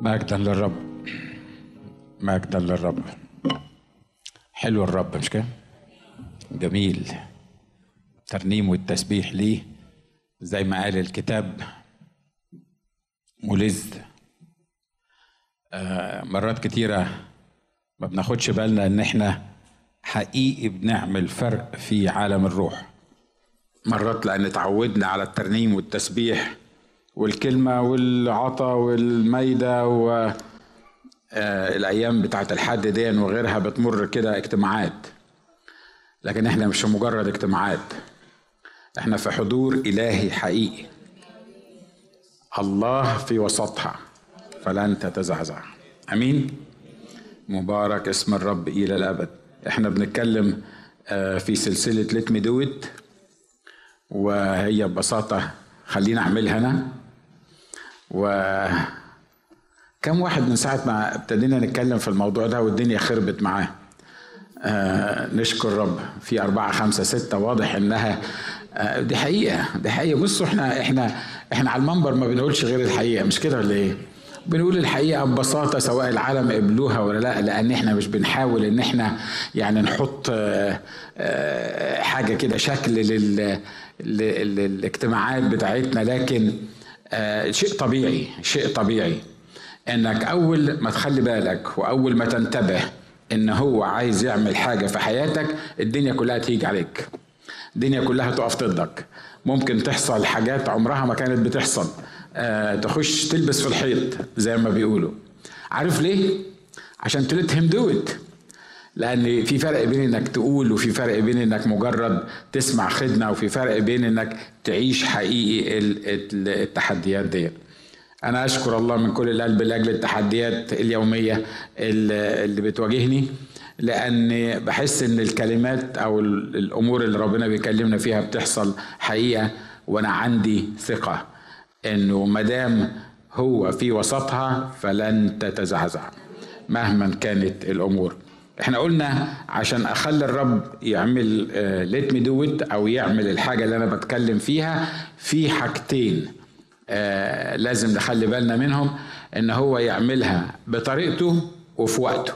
مجدا للرب. مجدا للرب. حلو الرب مش كده؟ جميل. ترنيم والتسبيح ليه. زي ما قال الكتاب ملذ آه مرات كتيرة ما بناخدش بالنا إن إحنا حقيقي بنعمل فرق في عالم الروح. مرات لأن اتعودنا على الترنيم والتسبيح والكلمة والعطا والميدة و آه الأيام بتاعت الحد دي وغيرها بتمر كده اجتماعات. لكن إحنا مش مجرد اجتماعات. إحنا في حضور إلهي حقيقي. الله في وسطها. فلن تتزعزع. أمين؟ مبارك اسم الرب إلى الأبد. إحنا بنتكلم آه في سلسلة ليت مي وهي ببساطة خلينا أعملها أنا. و كم واحد من ساعة ما ابتدينا نتكلم في الموضوع ده والدنيا خربت معاه. آه نشكر رب. في أربعة خمسة ستة واضح إنها آه دي حقيقة دي حقيقة. بصوا إحنا إحنا إحنا على المنبر ما بنقولش غير الحقيقة مش كده ولا إيه؟ بنقول الحقيقة ببساطة سواء العالم قبلوها ولا لأ لأن إحنا مش بنحاول إن إحنا يعني نحط آه آه حاجة كده شكل لل للاجتماعات بتاعتنا. لكن آه شيء طبيعي شيء طبيعي إنك أول ما تخلي بالك وأول ما تنتبه إن هو عايز يعمل حاجة في حياتك الدنيا كلها تيجي عليك. الدنيا كلها تقف ضدك. ممكن تحصل حاجات عمرها ما كانت بتحصل. آه تخش تلبس في الحيط زي ما بيقولوا. عارف ليه؟ عشان تلت هيم دو ات لأن في فرق بين إنك تقول وفي فرق بين إنك مجرد تسمع خدمة وفي فرق بين إنك تعيش حقيقي التحديات دي أنا أشكر الله من كل القلب لأجل التحديات اليومية اللي بتواجهني لأن بحس إن الكلمات أو الأمور اللي ربنا بيكلمنا فيها بتحصل حقيقة وأنا عندي ثقة إنه مدام هو في وسطها فلن تتزعزع مهما كانت الأمور. إحنا قلنا عشان أخلي الرب يعمل ليت مي دو أو يعمل الحاجة اللي أنا بتكلم فيها في حاجتين آه لازم نخلي بالنا منهم إن هو يعملها بطريقته وفي وقته.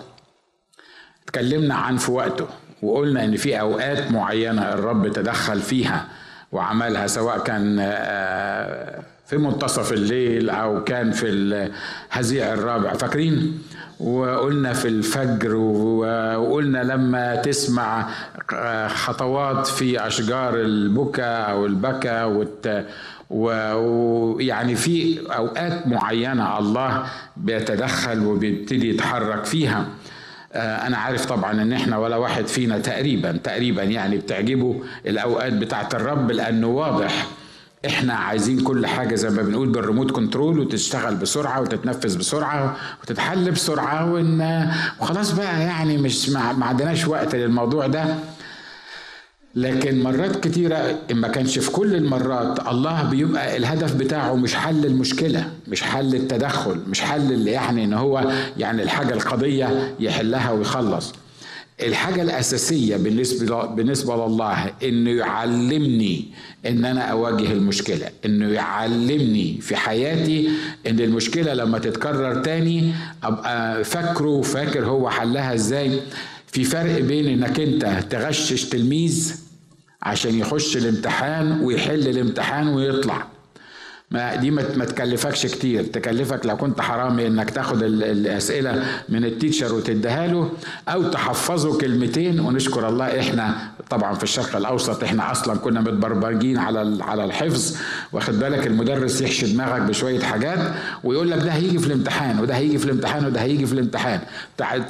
اتكلمنا عن في وقته وقلنا إن في أوقات معينة الرب تدخل فيها وعملها سواء كان آه في منتصف الليل أو كان في الهزيع الرابع. فاكرين؟ وقلنا في الفجر وقلنا لما تسمع خطوات في أشجار البكا أو البكا والت ويعني في أوقات معينة الله بيتدخل وبيبتدي يتحرك فيها. أنا عارف طبعا إن إحنا ولا واحد فينا تقريبا تقريبا يعني بتعجبه الأوقات بتاعت الرب لأنه واضح إحنا عايزين كل حاجة زي ما بنقول بالريموت كنترول وتشتغل بسرعة وتتنفذ بسرعة وتتحل بسرعة وإن وخلاص بقى يعني مش ما عندناش وقت للموضوع ده. لكن مرات كتيرة ما كانش في كل المرات الله بيبقى الهدف بتاعه مش حل المشكلة مش حل التدخل مش حل اللي يعني إن هو يعني الحاجة القضية يحلها ويخلص. الحاجة الأساسية بالنسبة بالنسبة لله إنه يعلمني إن أنا أواجه المشكلة، إنه يعلمني في حياتي إن المشكلة لما تتكرر تاني أبقى فاكره وفاكر هو حلها إزاي. في فرق بين إنك أنت تغشش تلميذ عشان يخش الامتحان ويحل الامتحان ويطلع. ما دي ما تكلفكش كتير. تكلفك لو كنت حرامي إنك تاخد الأسئلة من التيتشر وتديها له أو تحفظه كلمتين. ونشكر الله إحنا طبعا في الشرق الأوسط إحنا أصلا كنا متبرمجين على على الحفظ. واخد بالك؟ المدرس يحشي دماغك بشوية حاجات ويقول لك ده هيجي في الامتحان وده هيجي في الامتحان وده هيجي في الامتحان.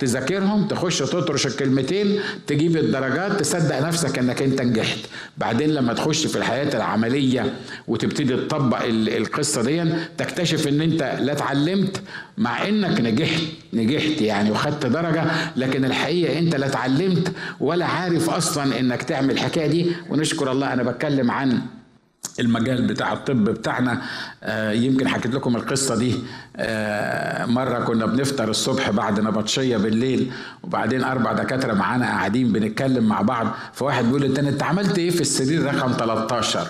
تذاكرهم تخش تطرش الكلمتين تجيب الدرجات تصدق نفسك إنك أنت نجحت. بعدين لما تخش في الحياة العملية وتبتدي تطبق القصة دي تكتشف إن أنت لا اتعلمت مع إنك نجحت نجحت يعني وخدت درجة لكن الحقيقة أنت لا اتعلمت ولا عارف أصلا إنك تعمل الحكاية دي. ونشكر الله أنا بتكلم عن المجال بتاع الطب بتاعنا. آه يمكن حكيت لكم القصة دي آه مرة كنا بنفطر الصبح بعد نبطشية بالليل وبعدين أربع دكاترة معانا قاعدين بنتكلم مع بعض. فواحد بيقول أنت عملت إيه في السرير رقم 13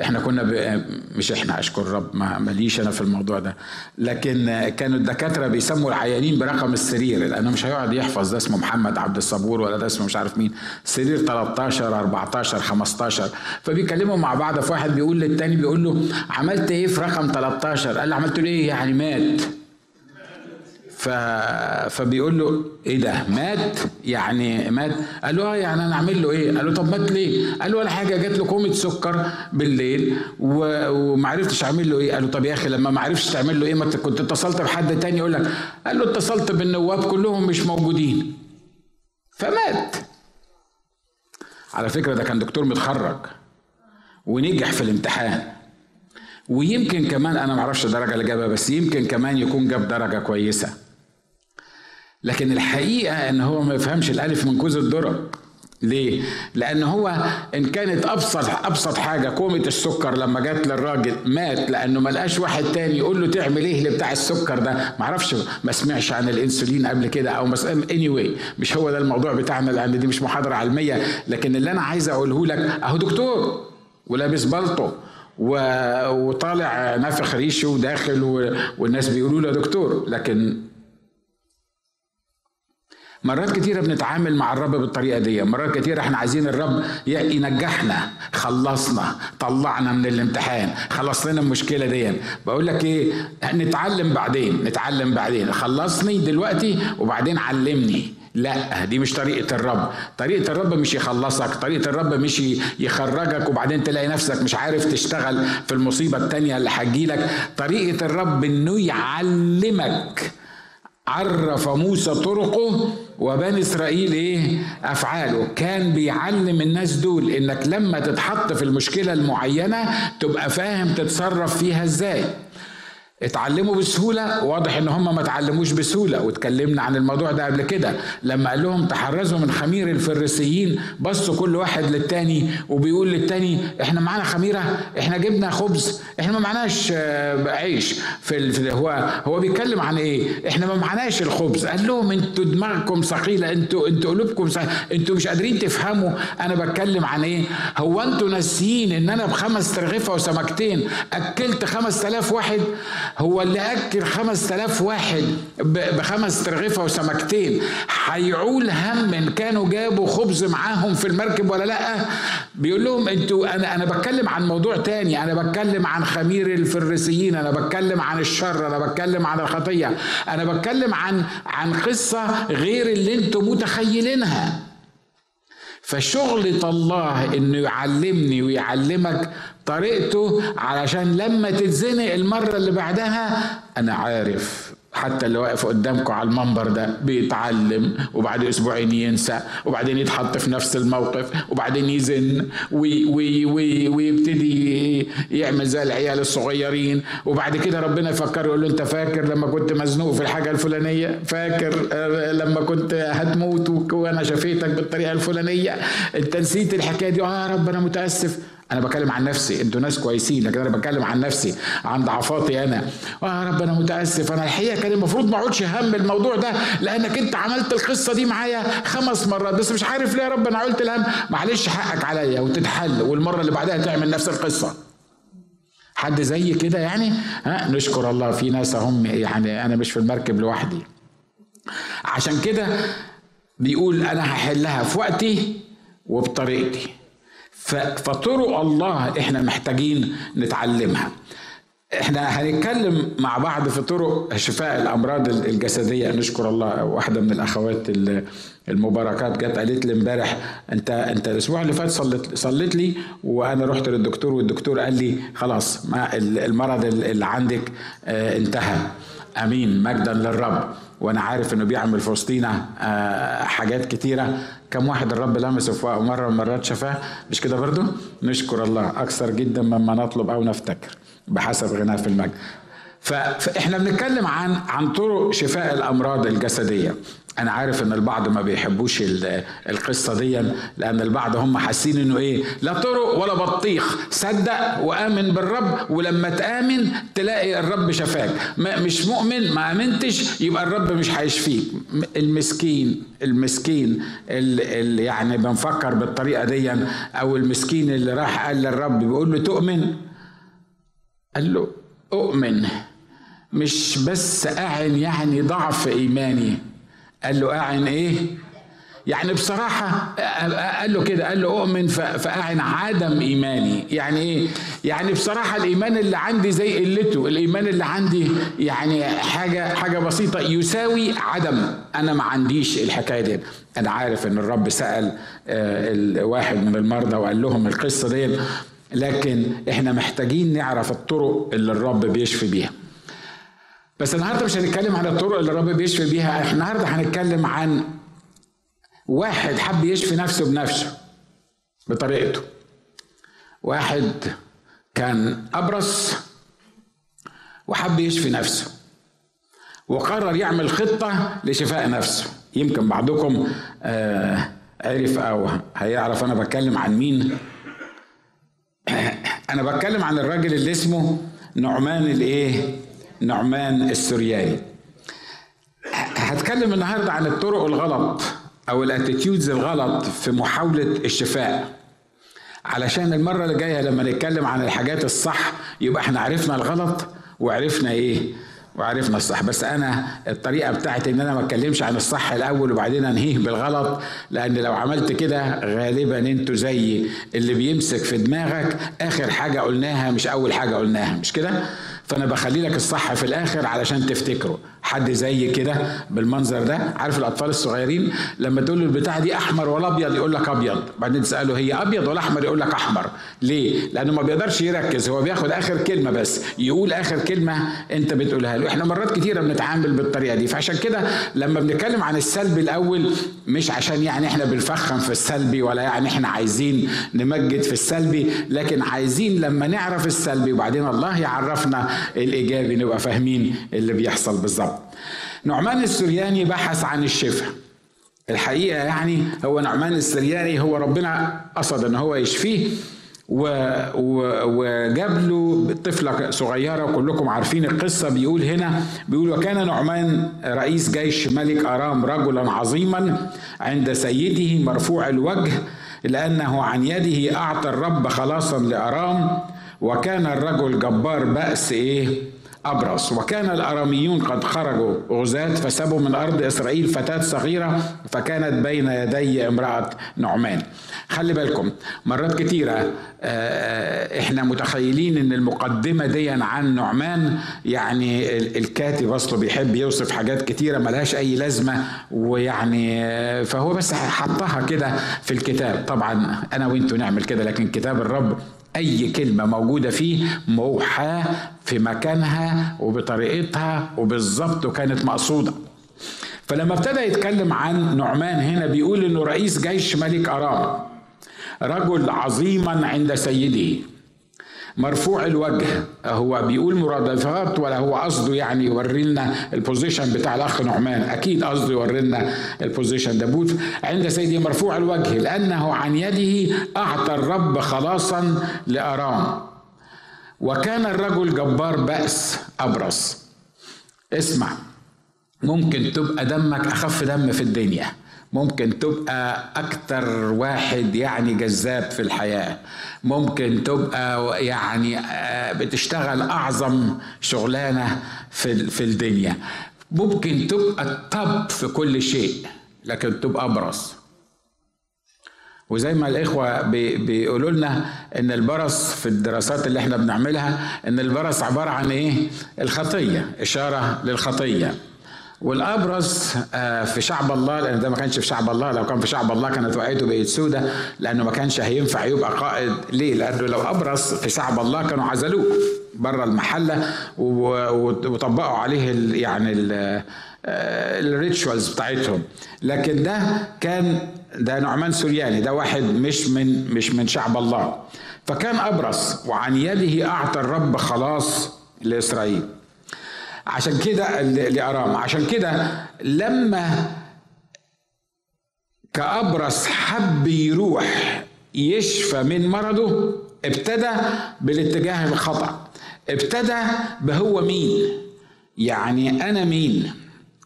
إحنا كنا ب... مش إحنا اشكر رب ما ماليش أنا في الموضوع ده. لكن كانوا الدكاترة بيسموا العيانين برقم السرير. لأنه مش هيقعد يحفظ ده اسمه محمد عبد الصبور ولا ده اسمه مش عارف مين. سرير 13 14 15 فبيكلموا مع بعض في واحد بيقول للتاني بيقول له عملت إيه في رقم 13 قال له عملت له إيه؟ يعني مات. ف... فبيقول له إيه ده؟ مات؟ يعني مات؟ قال له آه يعني أنا أعمل له إيه؟ قال له طب مات ليه؟ قال له ولا حاجة جات له كومة سكر بالليل و... وما عرفتش أعمل له إيه. قال له طب يا أخي لما ما عرفتش تعمل له إيه ما كنت اتصلت بحد تاني يقول لك قال له اتصلت بالنواب كلهم مش موجودين. فمات. على فكرة ده كان دكتور متخرج ونجح في الامتحان. ويمكن كمان أنا ما أعرفش الدرجه اللي جابها بس يمكن كمان يكون جاب درجة كويسة. لكن الحقيقة إن هو ما يفهمش الألف من كوز الذرة ليه؟ لأن هو إن كانت أبسط أبسط حاجة كومة السكر لما جت للراجل مات لأنه ما لقاش واحد تاني يقول له تعمل إيه لبتاع السكر ده؟ ما أعرفش ما سمعش عن الأنسولين قبل كده أو مس... اني anyway مش هو ده الموضوع بتاعنا لأن دي مش محاضرة علمية لكن اللي أنا عايز أقوله لك أهو دكتور ولابس بلطو. وطالع نافخ ريشه وداخل. والناس بيقولوا له دكتور لكن مرات كتيرة بنتعامل مع الرب بالطريقة دي. مرات كتيرة إحنا عايزين الرب ينجحنا. خلصنا. طلعنا من الامتحان. خلص لنا المشكلة دي. بقول لك إيه؟ نتعلم بعدين. نتعلم بعدين. خلصني دلوقتي وبعدين علمني. لا دي مش طريقة الرب. طريقة الرب مش يخلصك. طريقة الرب مش يخرجك وبعدين تلاقي نفسك مش عارف تشتغل في المصيبة التانية اللي هتجيلك. طريقة الرب انه يعلمك عرف موسى طرقه وبني إسرائيل إيه؟ أفعاله. كان بيعلم الناس دول إنك لما تتحط في المشكلة المعينة تبقى فاهم تتصرف فيها إزاي. اتعلموا بسهولة واضح إن هم ما اتعلموش بسهولة. واتكلمنا عن الموضوع ده قبل كده لما قال لهم تحرزوا من خمير الفريسيين بصوا كل واحد للتاني وبيقول للتاني إحنا معانا خميرة إحنا جبنا خبز إحنا ما معناش عيش. في, ال... هو هو بيتكلم عن إيه؟ إحنا ما معناش الخبز. قال لهم أنتوا دماغكم ثقيلة أنتوا أنتوا قلوبكم أنتوا مش قادرين تفهموا. أنا بتكلم عن إيه؟ هو أنتوا ناسيين إن أنا بخمس ترغيفة وسمكتين أكلت خمس تلاف واحد؟ هو اللي خمس تلاف واحد بخمس ترغيفة وسمكتين. هيعول هم إن كانوا جابوا خبز معاهم في المركب ولا لأ؟ بيقول لهم أنتوا أنا أنا بتكلم عن موضوع تاني. أنا بتكلم عن خمير الفريسيين. أنا بتكلم عن الشر. أنا بتكلم عن الخطية. أنا بتكلم عن عن قصة غير اللي أنتوا متخيلينها. فشغلة الله إنه يعلمني ويعلمك طريقته علشان لما تتزنق المرة اللي بعدها أنا عارف حتى اللي واقف قدامكم على المنبر ده بيتعلم وبعد أسبوعين ينسى وبعدين يتحط في نفس الموقف وبعدين يزن وي وي وي ويبتدي يعمل زي العيال الصغيرين. وبعد كده ربنا يفكر يقول له أنت فاكر لما كنت مزنوق في الحاجة الفلانية؟ فاكر لما كنت هتموت وأنا شفيتك بالطريقة الفلانية؟ أنت نسيت الحكاية دي؟ آه يا رب أنا متأسف. أنا بكلم عن نفسي أنتوا ناس كويسين لكن أنا بتكلم عن نفسي عن ضعفاتي أنا. آه رب أنا متأسف. أنا الحقيقة كان المفروض ما اقعدش هم الموضوع ده لأنك أنت عملت القصة دي معايا خمس مرات. بس مش عارف ليه يا رب أنا قلت الهم. معلش حقك عليا وتتحل والمرة اللي بعدها تعمل نفس القصة. حد زي كده يعني؟ ها نشكر الله. في ناس هم يعني أنا مش في المركب لوحدي. عشان كده بيقول أنا هحلها في وقتي وبطريقتي. فطرق الله إحنا محتاجين نتعلمها. إحنا هنتكلم مع بعض في طرق شفاء الأمراض الجسدية. نشكر الله واحدة من الأخوات المباركات جت قالت لي امبارح انت أنت الأسبوع اللي فات صليت صليت لي وأنا رحت للدكتور والدكتور قال لي خلاص ما المرض اللي عندك انتهى. آمين. مجدا للرب. وأنا عارف إنه بيعمل في وسطينا حاجات كتيرة. كم واحد الرب لمسه في مره من المرات شفاه مش كده برضو؟ نشكر الله. أكثر جدا مما نطلب أو نفتكر بحسب غناه في المجد. فاحنا بنتكلم عن عن طرق شفاء الأمراض الجسدية. أنا عارف ان البعض ما بيحبوش القصة دي لأن البعض هم حاسين انه إيه لا طرق ولا بطيخ. صدق وآمن بالرب ولما تآمن تلاقي الرب شفاك. مش مؤمن ما آمنتش يبقى الرب مش هيشفيك. المسكين المسكين اللي يعني بنفكر بالطريقة دي أو المسكين اللي راح قال للرب بيقول له تؤمن؟ قال له أؤمن. مش بس اعن يعني ضعف إيماني. قال له أعن إيه؟ يعني بصراحة قال له كده قال له أؤمن فأعن عدم إيماني. يعني إيه؟ يعني بصراحة الإيمان اللي عندي زي قلته الإيمان اللي عندي يعني حاجة حاجة بسيطة. يساوي عدم. أنا ما عنديش الحكاية دي. أنا عارف إن الرب سأل الواحد من المرضى وقال لهم القصة دي. لكن إحنا محتاجين نعرف الطرق اللي الرب بيشفي بيها. بس النهارده مش هنتكلم عن الطرق اللي الرب بيشفي بيها. إحنا النهارده هنتكلم عن واحد حب يشفي نفسه بنفسه بطريقته. واحد كان أبرص وحب يشفي نفسه وقرر يعمل خطة لشفاء نفسه. يمكن بعضكم آه عرف أو هيعرف أنا بتكلم عن مين. أنا بتكلم عن الراجل اللي اسمه نعمان الإيه؟ نعمان السرياني هتكلم النهارده عن الطرق الغلط أو الأتيتيودز الغلط في محاولة الشفاء. علشان المرة اللي جاية لما نتكلم عن الحاجات الصح يبقى إحنا عرفنا الغلط وعرفنا إيه؟ وعرفنا الصح. بس أنا الطريقة بتاعتي إن أنا ما أتكلمش عن الصح الأول وبعدين أنهيه بالغلط لأن لو عملت كده غالبا أنتوا زي اللي بيمسك في دماغك آخر حاجة قلناها مش أول حاجة قلناها. مش كده؟ فأنا بخلي لك الصح في الآخر علشان تفتكره. حد زي كده بالمنظر ده. عارف الأطفال الصغيرين لما تقول له البتاعة دي أحمر ولا أبيض يقول لك أبيض. بعدين تسأله هي أبيض ولا أحمر؟ يقول لك أحمر. ليه؟ لأنه ما بيقدرش يركز هو بياخد آخر كلمة بس. يقول آخر كلمة أنت بتقولها له. إحنا مرات كتيرة بنتعامل بالطريقة دي. فعشان كده لما بنتكلم عن السلبي الأول مش عشان يعني إحنا بنفخم في السلبي ولا يعني إحنا عايزين نمجد في السلبي لكن عايزين لما نعرف السلبي وبعدين الله يعرفنا الإيجابي نبقى فاهمين اللي بيحصل بالظبط. نعمان السرياني بحث عن الشفاء. الحقيقة يعني هو نعمان السرياني هو ربنا قصد ان هو يشفيه و... و... وجاب له طفلة صغيرة كلكم عارفين القصة بيقول هنا بيقول وكان نعمان رئيس جيش ملك أرام رجلا عظيما عند سيده مرفوع الوجه لأنه عن يده أعطى الرب خلاصا لأرام وكان الرجل جبار بأس إيه؟ أبرص وكان الأراميون قد خرجوا غزاة فسبوا من أرض إسرائيل فتاة صغيرة فكانت بين يدي امرأة نعمان. خلي بالكم مرات كتيرة إحنا متخيلين إن المقدمة دي عن نعمان يعني الكاتب أصله بيحب يوصف حاجات كتيرة ملهاش أي لازمة ويعني فهو بس حطها كده في الكتاب. طبعا أنا وأنتوا نعمل كده لكن كتاب الرب أي كلمة موجودة فيه موحاة في مكانها وبطريقتها وبالظبط وكانت مقصودة. فلما ابتدى يتكلم عن نعمان هنا بيقول إنه رئيس جيش ملك أرام رجلا عظيما عند سيده. مرفوع الوجه. هو بيقول مرادفات ولا هو قصده يعني يوري لنا ال position بتاع الأخ نعمان؟ أكيد قصده يوري لنا ال position بتاعه عند سيده مرفوع الوجه لأنه عن يده أعطى الرب خلاصا لأرام. وكان الرجل جبار بأس أبرص. اسمع ممكن تبقى دمك أخف دم في الدنيا. ممكن تبقى أكتر واحد يعني جذاب في الحياة. ممكن تبقى يعني بتشتغل أعظم شغلانة في في الدنيا. ممكن تبقى الطب في كل شيء لكن تبقى أبرص وزي ما الإخوة بيقولوا لنا إن البرص في الدراسات اللي إحنا بنعملها إن البرص عبارة عن إيه؟ الخطية إشارة للخطية. والأبرز في شعب الله لأن ده ما كانش في شعب الله لو كان في شعب الله كانت وقعته بقت سودة لأنه ما كانش هينفع يبقى قائد ليه؟ لأنه لو أبرز في شعب الله كانوا عزلوه بره المحلة وطبقوا عليه ال يعني الريتشوالز بتاعتهم. لكن ده كان ده نعمان سورياني ده واحد مش من مش من شعب الله. فكان ابرص وعن يده أعطى الرب خلاص لإسرائيل. عشان كده لأرام عشان كده لما كأبرص حب يروح يشفى من مرضه ابتدى بالاتجاه الخطأ. ابتدى بهو مين؟ يعني أنا مين؟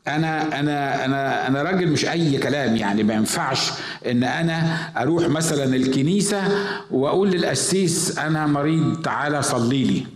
أنا أنا أنا أنا راجل مش أي كلام. يعني ما ينفعش إن أنا أروح مثلا الكنيسة وأقول للقسيس أنا مريض تعالى صلي لي.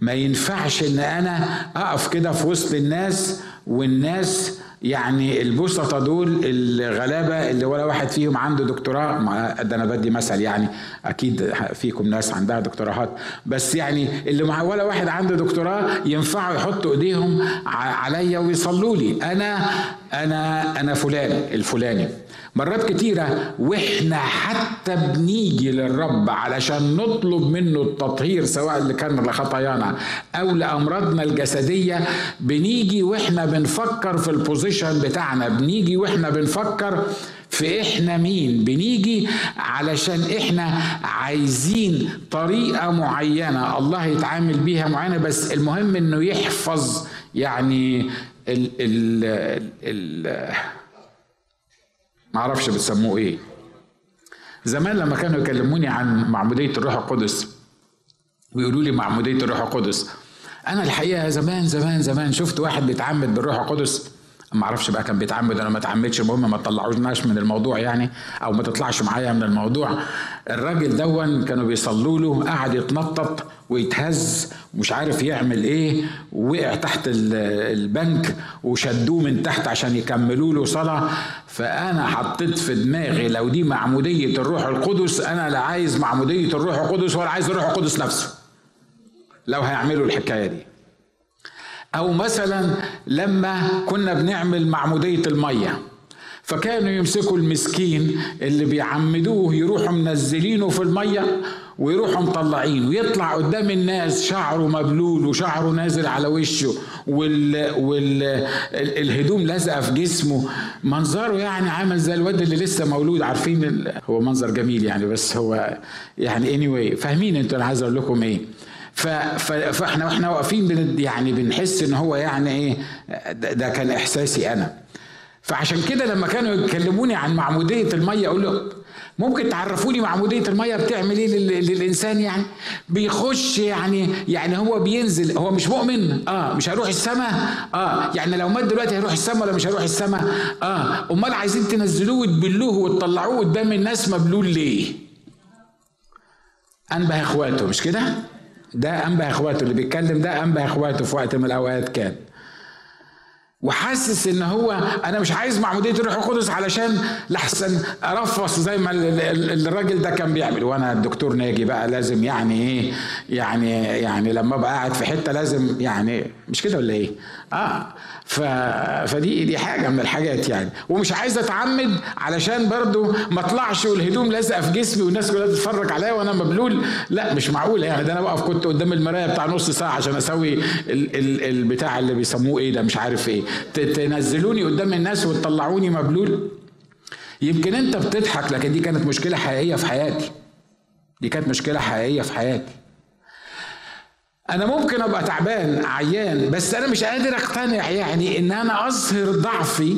ما ينفعش إن أنا أقف كده في وسط الناس والناس يعني البسطة دول الغلابة اللي ولا واحد فيهم عنده دكتوراه. ده أنا بدي مثل يعني أكيد فيكم ناس عندها دكتوراهات. بس يعني اللي مع ولا واحد عنده دكتوراه ينفعوا يحطوا إيديهم عليا ويصلوا لي. أنا أنا أنا فلان الفلاني. مرات كتيرة وإحنا حتى بنيجي للرب علشان نطلب منه التطهير سواء اللي كان لخطايانا أو لأمراضنا الجسدية. بنيجي وإحنا بنفكر في البوزيشن بتاعنا بنيجي وإحنا بنفكر في إحنا مين. بنيجي علشان إحنا عايزين طريقة معينة الله يتعامل بيها معينة بس المهم إنه يحفظ يعني ال ال ال ما أعرفش بتسموه إيه. زمان لما كانوا يكلموني عن معمودية الروح القدس ويقولوا لي معمودية الروح القدس. أنا الحقيقة زمان زمان زمان شفت واحد بيتعمد بالروح القدس. ما أعرفش بقى كان بيتعمد أنا ما اتعمدش المهم ما تطلعوناش من الموضوع يعني أو ما تطلعش معايا من الموضوع. الراجل دون كانوا بيصلوا له قعد يتنطط ويتهز ومش عارف يعمل إيه ووقع تحت البنك وشدوه من تحت عشان يكملوا له صلاة. فأنا حطيت في دماغي لو دي معمودية الروح القدس أنا لا عايز معمودية الروح القدس ولا عايز الروح القدس نفسه. لو هيعملوا الحكاية دي. أو مثلا لما كنا بنعمل معموديه المية فكانوا يمسكوا المسكين اللي بيعمدوه يروحوا منزلينه في المية ويروحوا مطلعين ويطلع قدام الناس شعره مبلول وشعره نازل على وشه وال والهدوم لازقة في جسمه. منظره يعني عامل زي الواد اللي لسه مولود عارفين هو منظر جميل يعني بس هو يعني anyway فاهمين أنتوا أنا عايز أقول لكم إيه. فاحنا وإحنا واقفين يعني بنحس إن هو يعني إيه ده, كان إحساسي أنا. فعشان كده لما كانوا يكلموني عن معمودية المية أقول له ممكن تعرفوني معمودية المية بتعمل إيه للإنسان يعني؟ بيخش يعني يعني هو بينزل هو مش مؤمن آه مش هيروح السماء آه يعني لو مات دلوقتي هيروح السماء ولا مش هيروح السماء آه أمال عايزين تنزلوه وتبلوه وتطلعوه قدام الناس مبلول ليه؟ أنبه إخواته مش كده؟ ده انبه أخواته اللي بيتكلم ده انبه أخواته في وقت من الأوقات كان وحاسس إن هو أنا مش عايز معمودية الروح القدس علشان لحسن أرفص زي ما الراجل ده كان بيعمل وأنا الدكتور ناجي بقى لازم يعني إيه يعني يعني لما أبقى قاعد في حتة لازم يعني مش كده ولا إيه؟ آه. ف... فدي دي حاجة من الحاجات يعني. ومش عايز أتعمد علشان برضو ما اطلعش والهدوم لازقة في جسمي والناس كلها تتفرج عليا وأنا مبلول. لا مش معقوله يعني. ده أنا بقف كنت قدام المراية بتاع نص ساعة عشان أسوي ال... ال... البتاع اللي بيسموه إيه ده مش عارف إيه. تنزلوني قدام الناس وتطلعوني مبلول. يمكن أنت بتضحك لكن دي كانت مشكلة حقيقية في حياتي. دي كانت مشكلة حقيقية في حياتي. أنا ممكن أبقى تعبان عيان بس أنا مش قادر أقتنع يعني إن أنا أظهر ضعفي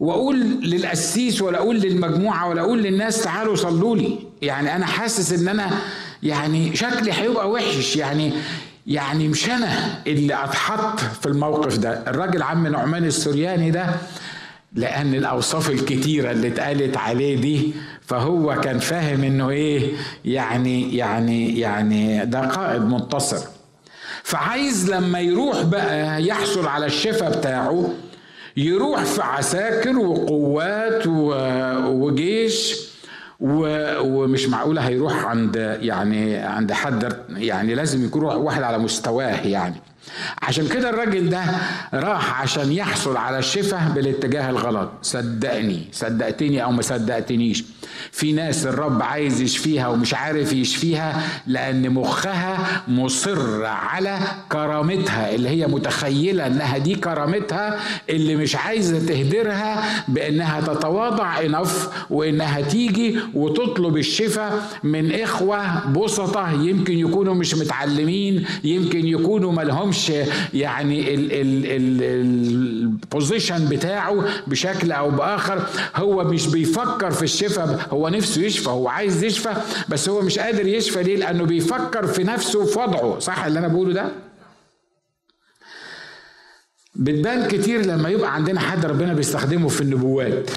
وأقول للقسيس ولا أقول للمجموعة ولا أقول للناس تعالوا صلوا لي. يعني أنا حاسس إن أنا يعني شكلي هيبقى وحش. يعني يعني مش أنا اللي أتحط في الموقف ده. الراجل عم نعمان السورياني ده لأن الأوصاف الكتيرة اللي اتقالت عليه دي فهو كان فاهم إنه إيه يعني يعني يعني ده قائد منتصر. فعايز لما يروح بقى يحصل على الشفاء بتاعه يروح في عساكر وقوات وجيش ومش معقولة هيروح عند يعني عند حد يعني لازم يكون واحد على مستواه يعني. عشان كده الراجل ده راح عشان يحصل على الشفاء بالاتجاه الغلط. صدقني صدقتني أو ما صدقتنيش. في ناس الرب عايز يشفيها ومش عارف يشفيها لأن مخها مصر على كرامتها اللي هي متخيلة إنها دي كرامتها اللي مش عايزة تهدرها بإنها تتواضع انف وإنها تيجي وتطلب الشفاء من إخوة بسطة يمكن يكونوا مش متعلمين يمكن يكونوا ملهمش لهمش يعني البوزيشن بتاعه بشكل أو بآخر هو مش بيفكر في الشفاء هو نفسه يشفى هو عايز يشفى بس هو مش قادر يشفى ليه؟ لأنه بيفكر في نفسه وفي وضعه صح اللي أنا بقوله ده؟ بتبان كتير لما يبقى عندنا حد ربنا بيستخدمه في النبوات.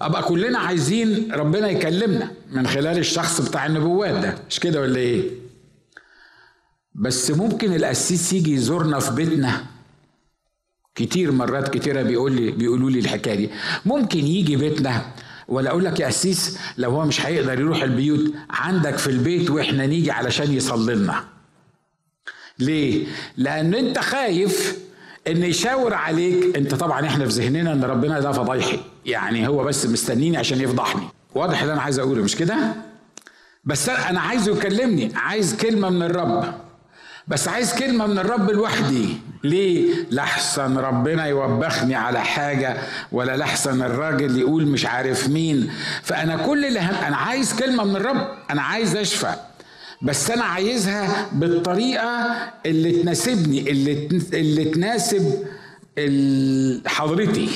أبقى كلنا عايزين ربنا يكلمنا من خلال الشخص بتاع النبوات ده مش كده ولا إيه؟ بس ممكن القسيس يجي يزورنا في بيتنا. كتير مرات كتيرة بيقول لي بيقولوا لي الحكاية دي. ممكن يجي بيتنا. ولا أقول لك يا قسيس لو هو مش هيقدر يروح البيوت عندك في البيت وإحنا نيجي علشان يصلي لنا. ليه؟ لأن أنت خايف إن يشاور عليك. أنت طبعا إحنا في ذهننا إن ربنا ده فضايحي. يعني هو بس مستنيني عشان يفضحني. واضح اللي أنا عايز أقوله مش كده؟ بس أنا عايزه يكلمني. عايز كلمة من الرب. بس عايز كلمة من الرب لوحدي. ليه؟ لحسن ربنا يوبخني على حاجة ولا لحسن الراجل يقول مش عارف مين. فأنا كل اللي هم أنا عايز كلمة من الرب أنا عايز أشفى. بس أنا عايزها بالطريقة اللي تناسبني اللي اللي تناسب حضرتي.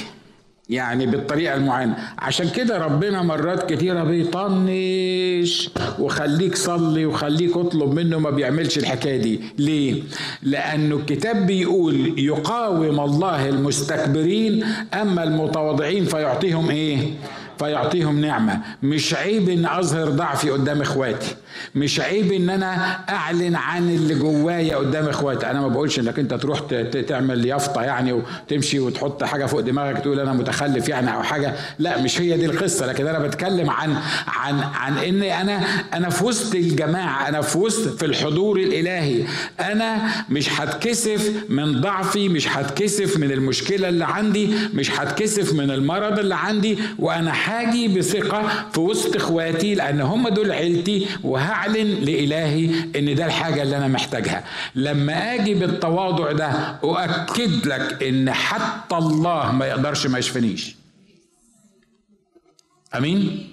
يعني بالطريقة المعينة عشان كده ربنا مرات كتيرة بيطنش وخليك صلي وخليك اطلب منه ما بيعملش الحكاية دي ليه؟ لأنه الكتاب بيقول يقاوم الله المستكبرين أما المتواضعين فيعطيهم إيه؟ فيعطيهم نعمة مش عيب ان أظهر ضعفي قدام إخواتي مش عيب إن أنا أعلن عن اللي جوايا قدام إخواتي. أنا ما بقولش إنك أنت تروح تعمل يافطة يعني وتمشي وتحط حاجة فوق دماغك تقول أنا متخلف يعني أو حاجة. لا مش هي دي القصة. لكن أنا بتكلم عن عن عن اني أنا أنا في وسط الجماعة أنا في وسط في الحضور الإلهي. أنا مش هتكسف من ضعفي مش هتكسف من المشكلة اللي عندي مش هتكسف من المرض اللي عندي. وأنا هاجي بثقة في وسط إخواتي لأن هم دول عيلتي وهعلن لإلهي إن ده الحاجة اللي أنا محتاجها. لما آجي بالتواضع ده أؤكد لك إن حتى الله ما يقدرش ما يشفنيش. أمين؟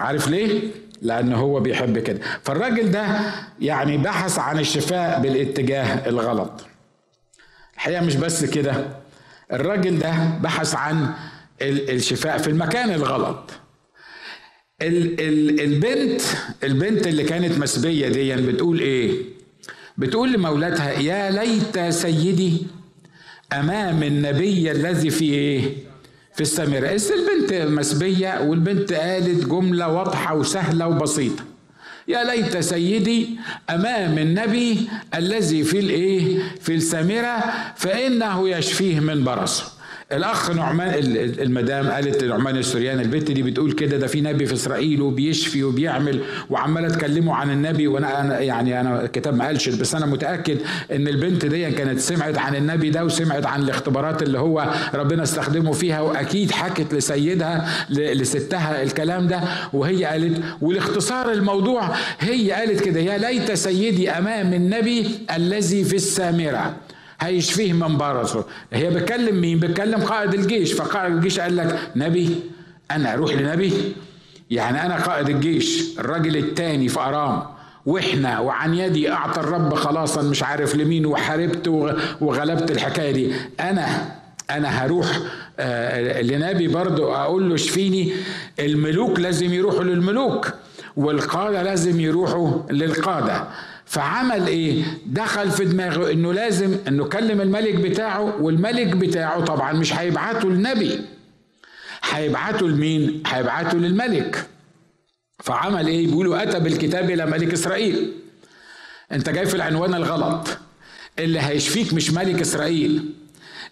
عارف ليه؟ لأن هو بيحب كده. فالراجل ده يعني بحث عن الشفاء بالاتجاه الغلط. الحقيقة مش بس كده. الراجل ده بحث عن الشفاء في المكان الغلط. ال ال البنت البنت اللي كانت مسبية دي بتقول إيه؟ بتقول لمولاتها يا ليت سيدي أمام النبي الذي في إيه؟ في السامرة البنت مسبية والبنت قالت جملة واضحة وسهلة وبسيطة. يا ليت سيدي أمام النبي الذي في الإيه؟ في السامره فإنه يشفيه من برصة. الأخ نعمان المدام قالت لنعمان السريان البت دي بتقول كده ده في نبي في إسرائيل وبيشفي وبيعمل وعماله تكلموا عن النبي وأنا يعني أنا الكتاب ما قالش بس أنا متأكد إن البنت دي كانت سمعت عن النبي ده وسمعت عن الاختبارات اللي هو ربنا استخدمه فيها وأكيد حكت لسيدها لستها الكلام ده وهي قالت ولاختصار الموضوع هي قالت كده يا ليت سيدي أمام النبي الذي في السامرة. هيشفيه من برصه هي بتكلم مين؟ بتكلم قائد الجيش. فقائد الجيش قال لك نبي أنا أروح لنبي. يعني أنا قائد الجيش الراجل التاني في أرام. وإحنا وعن يدي أعطى الرب خلاصا مش عارف لمين وحاربت وغلبت الحكاية دي. أنا أنا هروح آه لنبي برضو أقول له اشفيني. الملوك لازم يروحوا للملوك والقادة لازم يروحوا للقادة. فعمل إيه؟ دخل في دماغه إنه لازم إنه كلم الملك بتاعه والملك بتاعه طبعا مش هيبعته للنبي. هيبعته لمين؟ هيبعته للملك. فعمل إيه؟ بيقولوا أتى بالكتاب إلى ملك إسرائيل. أنت جاي في العنوان الغلط. اللي هيشفيك مش ملك إسرائيل.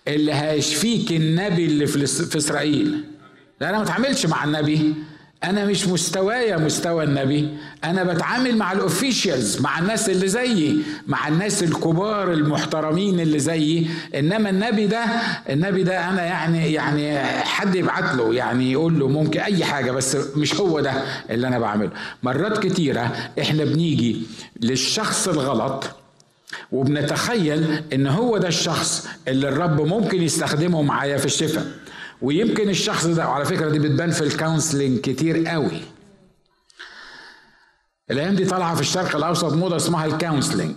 اللي هيشفيك النبي اللي في إسرائيل. لا أنا ما اتعاملش مع النبي. أنا مش مستوايا مستوى النبي. أنا بتعامل مع الاوفيشالز مع الناس اللي زيي مع الناس الكبار المحترمين اللي زيي. إنما النبي ده النبي ده أنا يعني يعني حد يبعت له يعني يقول له ممكن أي حاجة بس مش هو ده اللي أنا بعمله. مرات كتيرة إحنا بنيجي للشخص الغلط وبنتخيل إن هو ده الشخص اللي الرب ممكن يستخدمه معايا في الشفاء. ويمكن الشخص ده وعلى فكرة دي بتبان في ال counseling كتير قوي. الأيام دي طالعة في الشرق الأوسط موضة اسمها ال counseling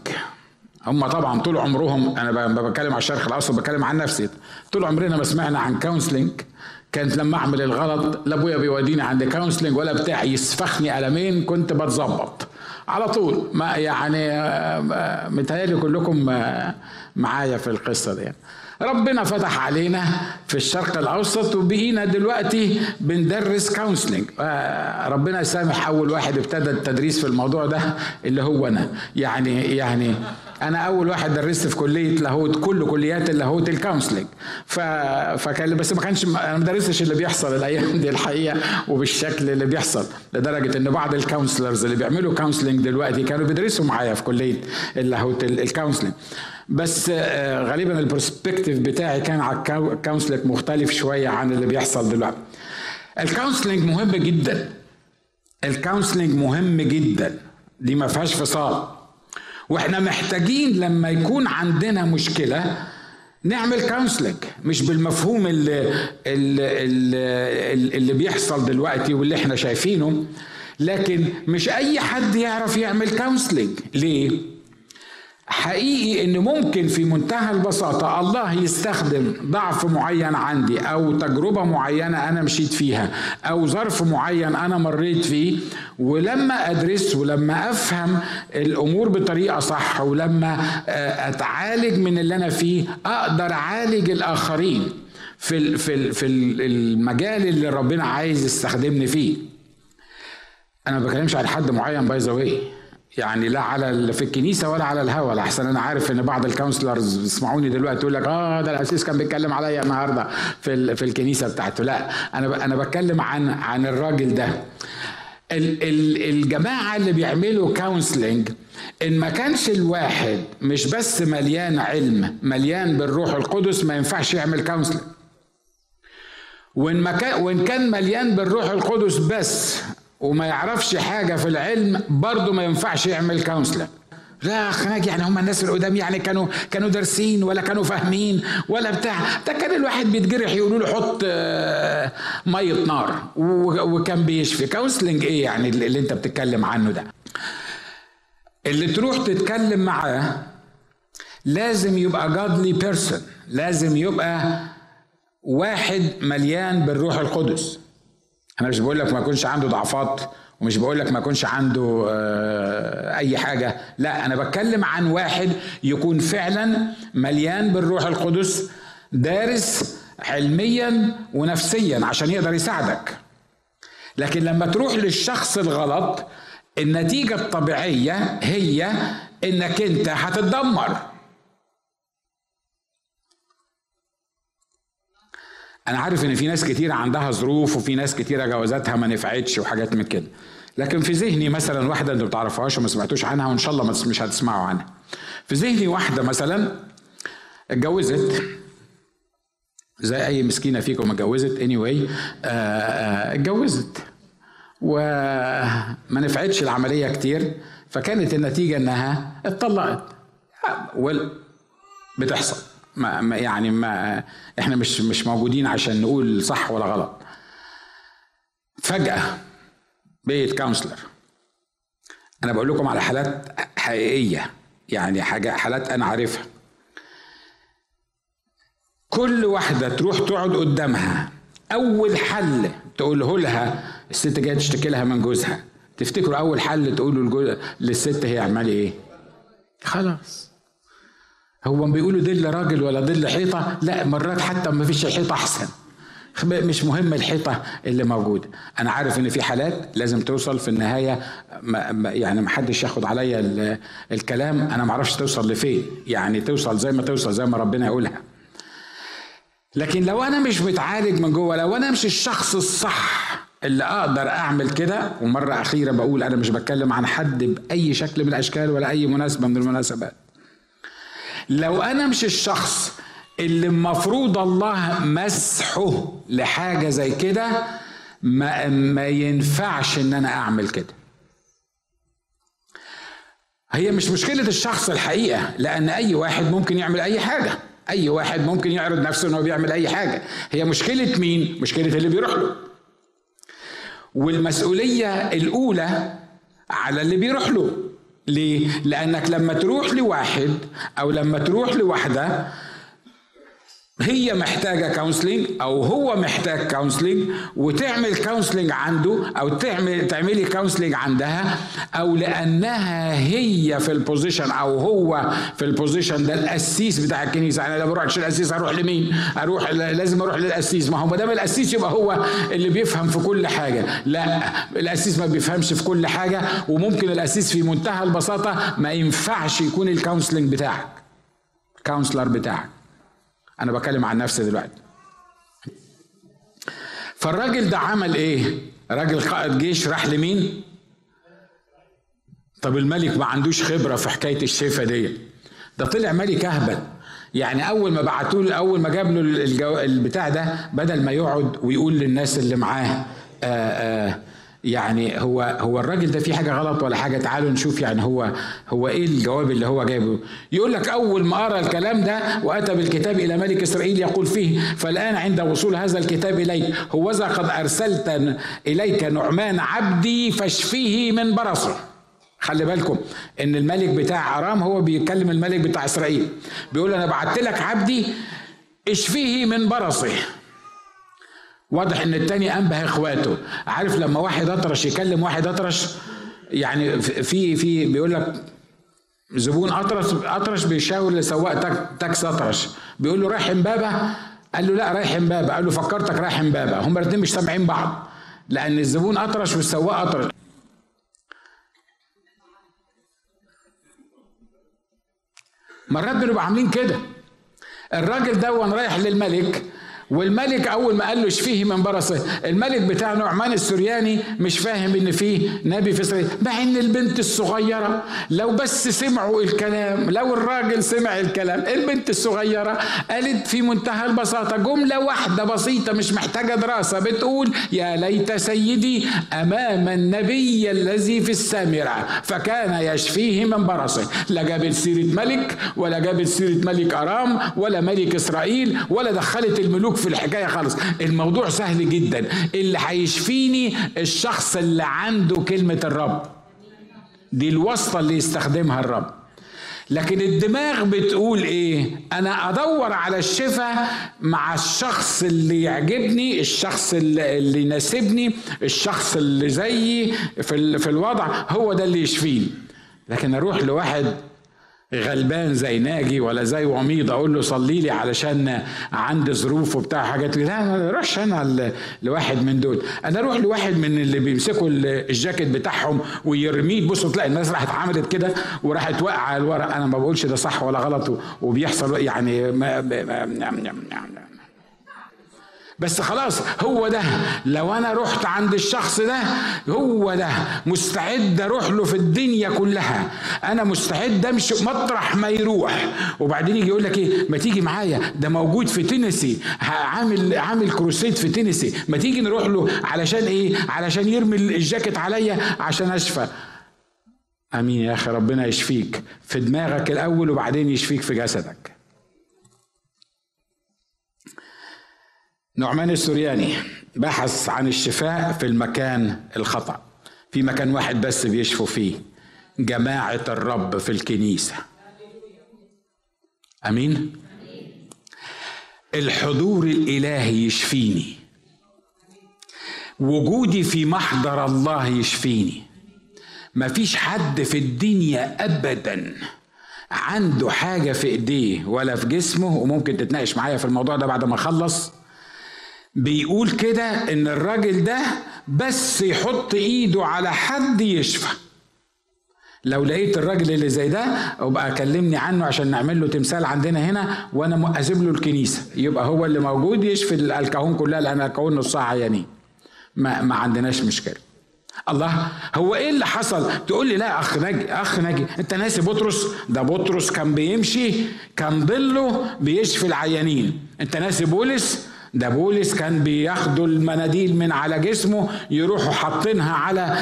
هم طبعا طول عمرهم أنا بتكلم على الشرق الأوسط بتكلم عن نفسي. طول عمرنا ما سمعنا عن counseling كانت لما أعمل الغلط لا أبويا بيوديني عند counseling ولا بتاع يسفخني قلمين كنت بتظبط. على طول. ما يعني آه، متهيألي كلكم آه، معايا في القصة دي. ربنا فتح علينا في الشرق الأوسط وبقينا دلوقتي بندرس counseling آه، ربنا يسامح أول واحد ابتدى التدريس في الموضوع ده اللي هو أنا. يعني يعني أنا أول واحد درست في كلية لاهوت كل كليات اللاهوت ال counseling ف... فكان بس ما كانش أنا ما درستش اللي بيحصل الأيام دي الحقيقة وبالشكل اللي بيحصل لدرجة إن بعض ال counselors اللي بيعملوا counseling دلوقتي كانوا بيدرسوا معايا في كلية اللاهوت ال counseling بس آه، غالبا ال perspective بتاعي كان على ال counseling مختلف شوية عن اللي بيحصل دلوقتي. ال counseling مهم جدا. ال counseling مهم جدا. دي ما فيهاش فصال وإحنا محتاجين لما يكون عندنا مشكلة نعمل counseling مش بالمفهوم اللي, اللي, اللي بيحصل دلوقتي واللي إحنا شايفينه. لكن مش أي حد يعرف يعمل كونسلنج ليه؟ حقيقي إن ممكن في منتهى البساطة الله يستخدم ضعف معين عندي أو تجربة معينة أنا مشيت فيها أو ظرف معين أنا مريت فيه ولما أدرس ولما أفهم الأمور بطريقة صح ولما آه، أتعالج من اللي أنا فيه أقدر أعالج الآخرين في في في المجال اللي ربنا عايز يستخدمني فيه. أنا ما بكلمش عن حد معين by the way يعني لا على في الكنيسة ولا على الهوا. لحسن أنا عارف إن بعض ال counselors بيسمعوني دلوقتي يقول لك آه ده القسيس كان بيتكلم عليا النهارده في في الكنيسة بتاعته. لا أنا أنا بتكلم عن عن الراجل ده. الجماعة اللي بيعملوا counseling إن ما كانش الواحد مش بس مليان علم مليان بالروح القدس ما ينفعش يعمل counseling وإن ما كان وإن كان مليان بالروح القدس بس وما يعرفش حاجة في العلم برضه ما ينفعش يعمل counselor لا اخ ناجي يعني هم الناس القدام يعني كانوا كانوا دارسين ولا كانوا فاهمين ولا بتاع. ده كان الواحد بيتجرح يقولوا له حط آه، مية نار. وكان بيشفي. counseling إيه يعني اللي أنت بتتكلم عنه ده؟ اللي تروح تتكلم معاه لازم يبقى godly person لازم يبقى واحد مليان بالروح القدس. أنا مش بقول لك ما يكونش عنده ضعفات ومش بقول لك ما يكونش عنده آه، أي حاجة. لا أنا بتكلم عن واحد يكون فعلا مليان بالروح القدس دارس علميا ونفسيا عشان يقدر يساعدك. لكن لما تروح للشخص الغلط النتيجة الطبيعية هي إنك أنت هتتدمر. أنا عارف ان في ناس كتير عندها ظروف وفي ناس كتيره جوازاتها ما نفعتش وحاجات من كده. لكن في ذهني مثلا واحدة أنتوا ما تعرفوهاش وما سمعتوش عنها وإن شاء الله مش هتسمعوا عنها. في ذهني واحدة مثلا اتجوزت. زي أي مسكينة فيكم اتجوزت. اني anyway آه، آه، اتجوزت. وما نفعتش العملية كتير. فكانت النتيجة إنها اتطلقت. بتحصل. ما يعني ما إحنا مش مش موجودين عشان نقول صح ولا غلط. فجأة بقيت كونسلر أنا بقول لكم على حالات حقيقية يعني حاجة حالات أنا عارفها. كل واحدة تروح تقعد قدامها. أول حل تقوله لها الست جاية تشتكي لها من جوزها. تفتكروا أول حل تقوله للست هي اعملي إيه؟ خلاص. هو بيقولوا دل راجل ولا دل حيطة؟ لا مرات حتى ما فيش حيطه أحسن. مش مهم الحيطة اللي موجودة. أنا عارف إن في حالات لازم توصل في النهاية ما يعني ما حدش ياخد عليا الكلام. أنا ما أعرفش توصل لفين. يعني توصل زي ما توصل زي ما ربنا يقولها. لكن لو أنا مش متعالج من جوه لو أنا مش الشخص الصح اللي أقدر أعمل كده ومرة أخيرة بقول أنا مش بتكلم عن حد بأي شكل من الأشكال ولا أي مناسبة من المناسبات. لو أنا مش الشخص اللي المفروض الله مسحه لحاجة زي كده ما, ما ينفعش إن أنا أعمل كده. هي مش مشكلة الشخص الحقيقة لأن أي واحد ممكن يعمل أي حاجة. أي واحد ممكن يعرض نفسه انه بيعمل أي حاجة. هي مشكلة مين؟ مشكلة اللي بيروح له. والمسؤولية الأولى على اللي بيروح له. ليه؟ لأنك لما تروح لواحد أو لما تروح لواحدة هي محتاجة counseling أو هو محتاج counseling وتعمل counseling عنده أو تعمل تعملي counseling عندها أو لأنها هي في ال position أو هو في ال position ده القسيس بتاع الكنيسة. أنا لما أروح القسيس أروح لمين؟ أروح لازم أروح للقسيس ما هو ما دام القسيس يبقى هو اللي بيفهم في كل حاجة. لا القسيس ما بيفهمش في كل حاجة وممكن القسيس في منتهى البساطة ما ينفعش يكون ال counseling بتاعك. counselor بتاعك. أنا بكلم عن نفسي دلوقتي. فالراجل ده عمل إيه؟ راجل قائد جيش راح لمين؟ طب الملك ما عندوش خبرة في حكاية الشفا دي. ده طلع ملك أهبل. يعني أول ما بعتوا له أول ما جاب له. البتاع ده بدل ما يقعد ويقول للناس اللي معاه آآ آه، آآ آه، يعني هو هو الراجل ده في حاجة غلط ولا حاجة؟ تعالوا نشوف يعني هو هو إيه الجواب اللي هو جايبه. يقول لك أول ما ارى الكلام ده وأتى بالكتاب إلى ملك إسرائيل يقول فيه فالآن عند وصول هذا الكتاب إليك. هوذا قد أرسلت إليك نعمان عبدي فاشفيه من برصه. خلي بالكم إن الملك بتاع أرام هو بيكلم الملك بتاع إسرائيل. بيقول أنا بعت لك عبدي اشفيه من برصه. واضح إن التاني أنبه إخواته. عارف لما واحد أطرش يكلم واحد أطرش؟ يعني في في بيقول لك زبون أطرش أطرش بيشاور لسواق تاكسي أطرش. بيقول له رايح إمبابة؟ قال له لا رايح إمبابة. قال له فكرتك رايح إمبابة. هما الاثنين مش سامعين بعض. لأن الزبون أطرش والسواق أطرش. مرات بنبقى عاملين كده. الراجل ده وأنا رايح للملك والملك أول ما قال له اشفيه من برصه الملك بتاع نعمان السرياني مش فاهم إن في نبي في اسرائيل مع إن البنت الصغيرة لو بس سمعوا الكلام لو الراجل سمع الكلام البنت الصغيرة قالت في منتهى البساطة جملة واحدة بسيطة مش محتاجة دراسة بتقول يا ليت سيدي أمام النبي الذي في السامرة فكان يشفيه من برصه لا جابت سيرة ملك ولا جابت سيرة ملك أرام ولا ملك إسرائيل ولا دخلت الملوك في الحكاية خالص. الموضوع سهل جدا. اللي هيشفيني الشخص اللي عنده كلمة الرب. دي الواسطة اللي يستخدمها الرب. لكن الدماغ بتقول إيه؟ أنا أدور على الشفاء مع الشخص اللي يعجبني الشخص اللي, يناسبني الشخص اللي زيي في, في الوضع. هو ده اللي يشفيني. لكن أروح لواحد غلبان زي ناجي ولا زي وميض أقول له صلي لي علشان عندي ظروف وبتاع حاجات لا ما اروحش أنا لواحد من دول أنا أروح لواحد من اللي بيمسكوا الجاكيت بتاعهم ويرميه تبصوا تلاقي الناس راحت عملت كده وراحت واقعه الورق أنا ما بقولش ده صح ولا غلط وبيحصل يعني ما ما ما بس خلاص هو ده. لو أنا رحت عند الشخص ده هو ده. مستعد أروح له في الدنيا كلها. أنا مستعد أمشي مطرح ما يروح. وبعدين يجي يقول لك إيه؟ ما تيجي معايا. ده موجود في تينيسي. عامل عامل كروسيد في تينيسي. ما تيجي نروح له علشان إيه؟ علشان يرمي الجاكيت عليا عشان أشفى. آمين يا أخي ربنا يشفيك في دماغك الأول وبعدين يشفيك في جسدك. نعمان السورياني بحث عن الشفاء في المكان الخطأ في مكان واحد بس بيشفوا فيه جماعة الرب في الكنيسة. أمين؟ الحضور الإلهي يشفيني. وجودي في محضر الله يشفيني. مفيش حد في الدنيا أبدا عنده حاجة في إيديه ولا في جسمه وممكن تتناقش معايا في الموضوع ده بعد ما أخلص. بيقول كده إن الراجل ده بس يحط إيده على حد يشفى. لو لقيت الراجل اللي زي ده أبقى كلمني عنه عشان نعمل له تمثال عندنا هنا وأنا مؤذب له الكنيسة. يبقى هو اللي موجود يشفي الكهون كلها لأن الكهون نصها عيانين. ما, ما عندناش مشكلة. الله هو إيه اللي حصل؟ تقول لي لا أخ ناجي أخ ناجي. أنت ناسي بطرس؟ ده بطرس كان بيمشي كان ظله بيشفي العيانين. أنت ناسي بولس؟ ده بولس كان بياخدوا المناديل من على جسمه يروحوا حاطينها على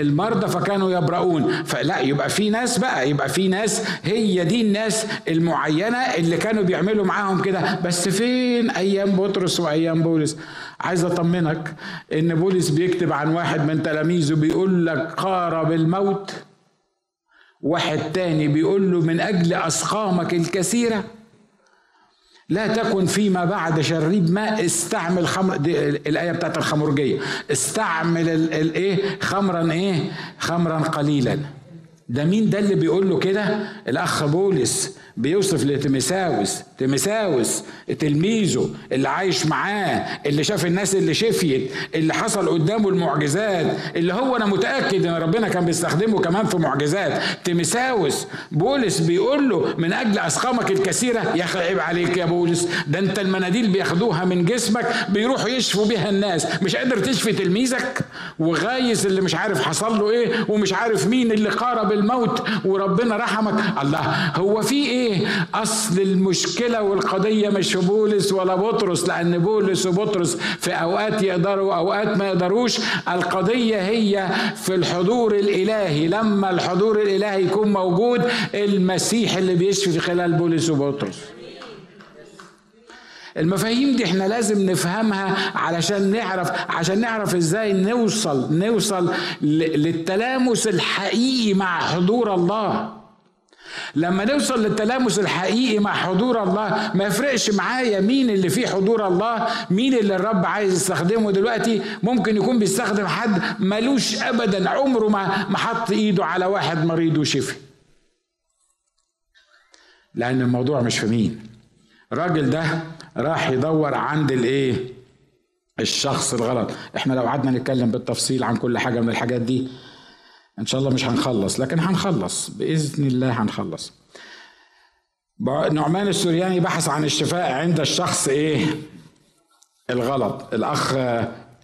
المرضى فكانوا يبرؤون. فلا يبقى في ناس بقى يبقى في ناس هي دي الناس المعينة اللي كانوا بيعملوا معاهم كده. بس فين أيام بطرس وأيام بولس؟ عايز أطمنك إن بولس بيكتب عن واحد من تلاميذه بيقول لك قارب الموت واحد تاني بيقول له من أجل أسقامك الكثيرة. لا تكن فيما بعد شريب ماء استعمل خمر دي الآية بتاعت الخمرجية. استعمل الايه خمرا إيه؟ خمرا قليلا. ده مين ده اللي بيقول له كده؟ الأخ بولس بيوصف لتيمساوس تيمساوس تلميذه اللي عايش معاه اللي شاف الناس اللي شفيت اللي حصل قدامه المعجزات اللي هو أنا متأكد إن ربنا كان بيستخدمه كمان في معجزات. تيمساوس بولس بيقول له من أجل أسقامك الكثيرة يا أخي عيب عليك يا بولس ده أنت المناديل بياخدوها من جسمك بيروحوا يشفوا بيها الناس مش قادر تشفي تلميذك؟ وغايس اللي مش عارف حصل له إيه ومش عارف مين اللي قارب الموت وربنا رحمك. الله هو في إيه؟ أصل المشكلة والقضية مش في بولس ولا بطرس لأن بولس وبطرس في أوقات يقدروا أوقات ما يقدروش القضية هي في الحضور الإلهي. لما الحضور الإلهي يكون موجود المسيح اللي بيشفي في خلال بولس وبطرس. المفاهيم دي إحنا لازم نفهمها علشان نعرف عشان نعرف إزاي نوصل نوصل للتلامس الحقيقي مع حضور الله. لما نوصل للتلامس الحقيقي مع حضور الله ما يفرقش معايا مين اللي فيه حضور الله مين اللي الرب عايز يستخدمه دلوقتي. ممكن يكون بيستخدم حد ملوش ابدا عمره ما ما حط إيده على واحد مريض وشفي. لأن الموضوع مش في مين. الراجل ده راح يدور عند الإيه؟ الشخص الغلط. إحنا لو قعدنا نتكلم بالتفصيل عن كل حاجة من الحاجات دي إن شاء الله مش هنخلص لكن هنخلص بإذن الله هنخلص. نعمان السورياني بحث عن الشفاء عند الشخص إيه؟ الغلط. الأخ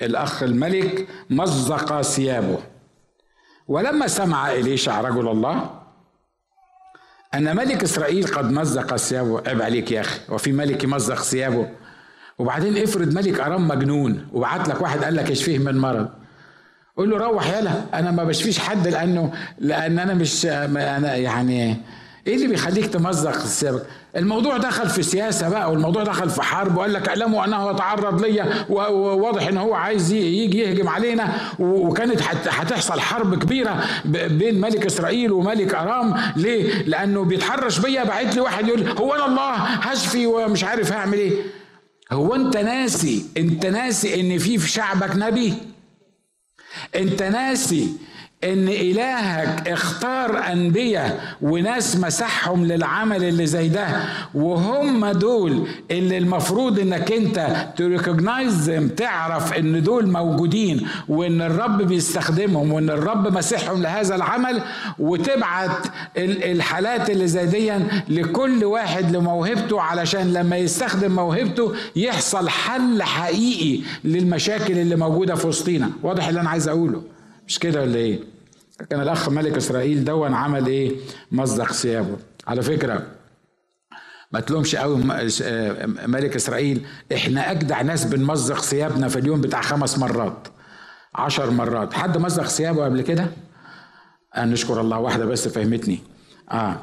الأخ الملك مزق ثيابه. ولما سمع إليشع رجل الله أن ملك إسرائيل قد مزق ثيابه عيب عليك يا أخي وفي ملك يمزق ثيابه؟ وبعدين افرض ملك أرام مجنون وبعت لك واحد قال لك اشفيه من مرض؟ قول له روح يلا. أنا ما بشفيش حد لأنه لأن أنا مش أنا يعني إيه اللي بيخليك تمزق ثيابك الموضوع دخل في سياسة بقى والموضوع دخل في حرب وقال لك اعلموا أنه يتعرض ليا وواضح إن هو عايز يجي يهجم علينا. وكانت هتحصل حرب كبيرة بين ملك إسرائيل وملك أرام. ليه؟ لأنه بيتحرش بيا بعت لي واحد يقول هو أنا الله هشفي ومش عارف هعمل إيه. هو أنت ناسي أنت ناسي إن في في شعبك نبي؟ انت ناسي إن إلهك اختار أنبياء وناس مسحهم للعمل اللي زي ده وهم دول اللي المفروض إنك أنت تريكوجنايز تعرف إن دول موجودين وإن الرب بيستخدمهم وإن الرب مسحهم لهذا العمل وتبعت الحالات اللي زي دي لكل واحد لموهبته علشان لما يستخدم موهبته يحصل حل حقيقي للمشاكل اللي موجودة في وسطينا. واضح اللي أنا عايز أقوله؟ مش كده ولا إيه؟ كان الأخ ملك إسرائيل دون عمل إيه؟ مزق ثيابه. على فكرة ما تلومش قوي ملك إسرائيل. إحنا أجدع ناس بنمزق ثيابنا في اليوم بتاع خمس مرات عشر مرات. حد مزق ثيابه قبل كده؟ أنا نشكر الله واحدة بس فهمتني. آه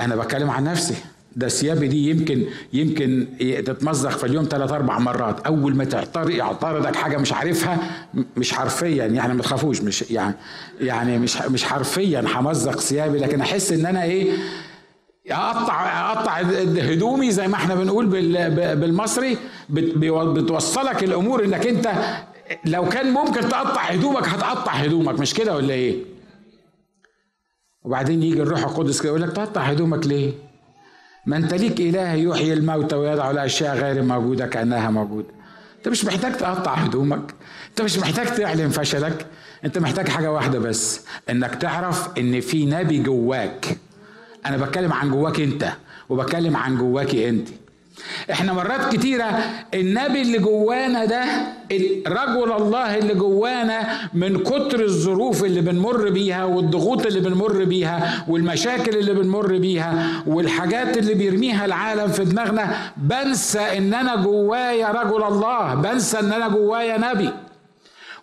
أنا بتكلم عن نفسي. ده ثيابي دي يمكن يمكن تتمزق في اليوم ثلاث أربع مرات أول ما تعترض يعترضك حاجة مش عارفها مش حرفيا يعني ما تخافوش مش يعني يعني مش مش حرفيا همزق ثيابي لكن أحس إن أنا إيه اقطع أقطع هدومي زي ما إحنا بنقول بالمصري بتوصلك الأمور إنك أنت لو كان ممكن تقطع هدومك هتقطع هدومك مش كده ولا إيه؟ وبعدين يجي الروح القدس كده يقول لك تقطع هدومك ليه؟ ما انت ليك إله يحيي الموتى ويضع الأشياء غير موجودة كأنها موجودة. انت مش محتاج تقطع هدومك. انت مش محتاج تعلن فشلك. انت محتاج حاجة واحدة بس انك تعرف إن في نبي جواك. أنا بتكلم عن جواك أنت وبتكلم عن جواكي أنت. إحنا مرات كتيرة النبي اللي جوانا ده رجل الله اللي جوانا من كتر الظروف اللي بنمر بيها والضغوط اللي بنمر بيها والمشاكل اللي بنمر بيها والحاجات اللي بيرميها العالم في دماغنا بنسى إن أنا جوايا رجل الله بنسى إن أنا جوايا نبي.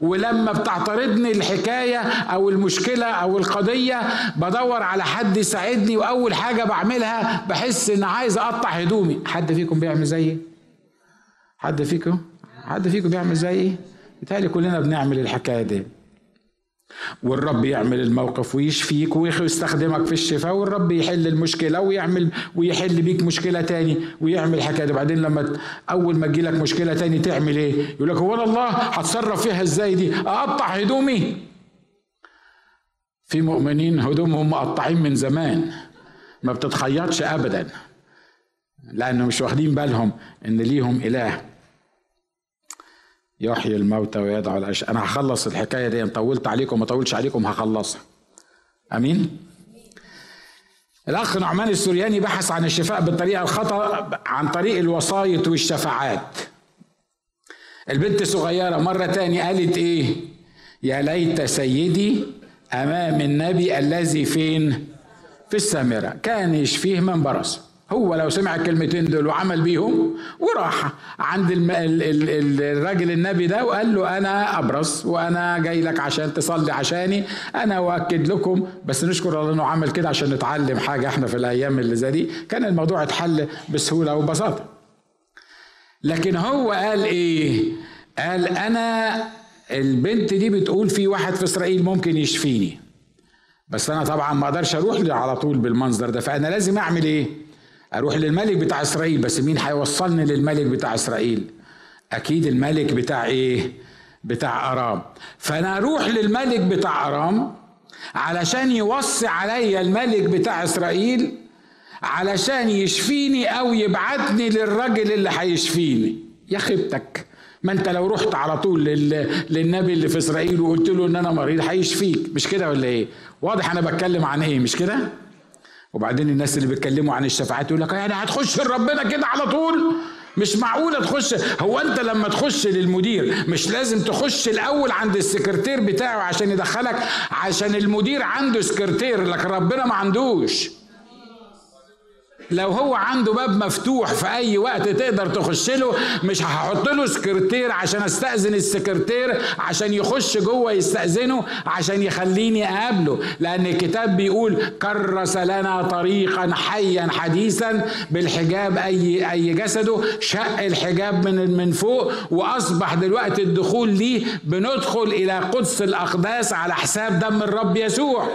ولما بتعترضني الحكاية أو المشكلة أو القضية بدور على حد يساعدني وأول حاجة بعملها بحس ان عايز أقطع هدومي. حد فيكم بيعمل زيي؟ حد فيكم؟ حد فيكم بيعمل زيي؟ بيتهيألي كلنا بنعمل الحكاية دي. والرب يعمل الموقف ويشفيك ويستخدمك في الشفاء والرب يحل المشكلة ويعمل ويحل بيك مشكلة تاني ويعمل حكاية وبعدين لما أول ما تجيلك مشكلة تاني تعمل إيه؟ يقول لك هو الله هتصرف فيها إزاي دي؟ أقطع هدومي في مؤمنين هدومهم مقطعين من زمان ما بتتخيطش ابدا لأنه مش واخدين بالهم إن ليهم إله يحيي الموتى ويدعو الأشياء أنا هخلص الحكاية دي طولت عليكم ما طولش عليكم هخلصها. أمين؟ الأخ نعمان السورياني بحث عن الشفاء بالطريقة الخطأ عن طريق الوسايط والشفاعات. البنت صغيرة مرة تاني قالت إيه؟ يا ليت سيدي أمام النبي الذي فين؟ في السامرة. كان يشفيه من برصة. هو لو سمع الكلمتين دول وعمل بيهم وراح عند. الراجل النبي ده وقال له أنا ابرص وأنا جاي لك عشان تصلي عشاني أنا واكد لكم بس نشكر الله إنه عمل كده عشان نتعلم حاجة إحنا في الأيام اللي زي دي. كان الموضوع اتحل بسهولة وبساطه لكن هو قال إيه؟ قال أنا البنت دي بتقول في واحد في إسرائيل ممكن يشفيني. بس أنا طبعا ما أقدرش أروح على طول بالمنظر ده. فأنا لازم أعمل إيه؟ أروح للملك بتاع إسرائيل بس مين هيوصلني للملك بتاع إسرائيل؟ أكيد الملك بتاع إيه؟ بتاع أرام. فأنا أروح للملك بتاع أرام علشان يوصي عليا الملك بتاع إسرائيل علشان يشفيني أو يبعتني للراجل اللي هيشفيني. يا خيبتك ما أنت لو رحت على طول للنبي اللي في إسرائيل وقلت له إن أنا مريض هيشفيك. مش كده ولا إيه؟ واضح أنا بتكلم عن إيه؟ مش كده؟ وبعدين الناس اللي بيتكلموا عن الشفاعات يقول لك يعني هتخش لربنا كده على طول؟ مش معقوله تخش. هو أنت لما تخش للمدير مش لازم تخش الأول عند السكرتير بتاعه عشان يدخلك؟ عشان المدير عنده سكرتير لكن ربنا ما عندوش. لو هو عنده باب مفتوح في أي وقت تقدر تخش له مش هحط له سكرتير عشان أستأذن السكرتير عشان يخش جوه يستأذنه عشان يخليني أقابله. لأن الكتاب بيقول كرس لنا طريقا حيا حديثا بالحجاب أي أي جسده شق الحجاب من من فوق وأصبح دلوقتي الدخول ليه بندخل إلى قدس الأقداس على حساب دم الرب يسوع.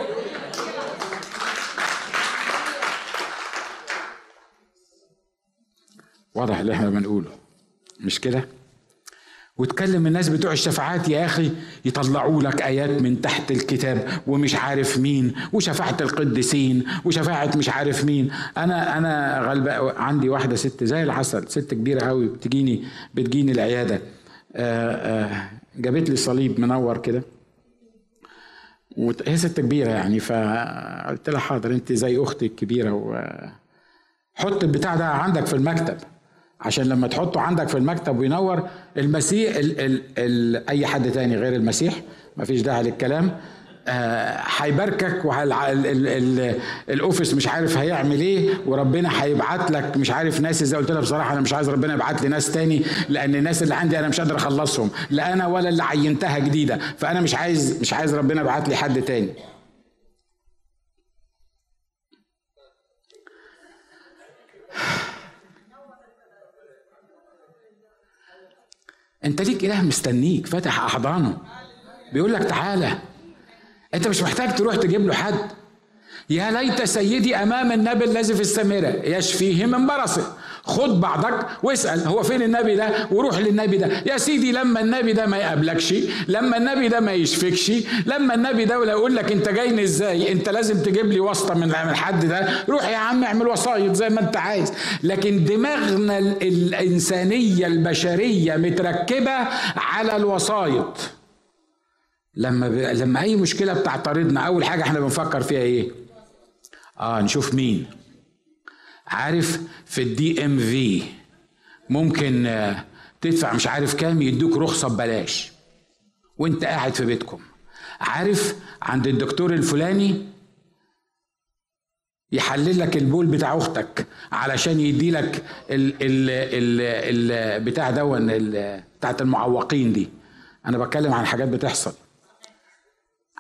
واضح اللي إحنا بنقوله. مش كده؟ وتكلم الناس بتوع الشفاعات يا أخي يطلعوا لك آيات من تحت الكتاب ومش عارف مين وشفاعة القديسين وشفاعة مش عارف مين. أنا أنا غلبة عندي واحدة ست زي العسل ست كبيرة قوي بتجيني بتجيني العيادة. آه، آه، جابت لي صليب منور كده. وهي ست كبيرة يعني فقلت لها حاضر أنت زي أختي الكبيرة وحط البتاع ده عندك في المكتب. عشان لما تحطه عندك في المكتب وينور المسيح ال ال ال أي حد تاني غير المسيح مفيش داعي للكلام. آه، هيباركك والاوفيس مش عارف هيعمل إيه وربنا هيبعت لك مش عارف ناس. إزاي قلت لها بصراحة أنا مش عايز ربنا يبعت لي ناس تاني لأن الناس اللي عندي أنا مش قادر أخلصهم لا أنا ولا اللي عينتها جديدة. فأنا مش عايز مش عايز ربنا يبعت لي حد تاني. انت ليك إله مستنيك فاتح أحضانه. بيقول لك تعالى. انت مش محتاج تروح تجيب له حد. يا ليت سيدي أمام النبي الذي في السامره يشفيه من برصه. خد بعضك واسأل هو فين النبي ده؟ وروح للنبي ده. يا سيدي لما النبي ده ما يقابلكش لما النبي ده ما يشفكش لما النبي ده ولا يقول لك انت جايني إزاي؟ انت لازم تجيب لي واسطة من الحد ده. روح يا عم اعمل وسايط زي ما انت عايز. لكن دماغنا الإنسانية البشرية متركبة على الوسايط. لما ب... لما أي مشكلة بتعترضنا أول حاجة إحنا بنفكر فيها إيه؟ آه نشوف مين. عارف في الدي ام في ممكن آه، تدفع مش عارف كام يدوك رخصة ببلاش. وانت قاعد في بيتكم. عارف عند الدكتور الفلاني يحلل لك البول بتاع أختك علشان يدي لك ال ال ال بتاع دون بتاعت المعوقين دي. أنا بتكلم عن حاجات بتحصل.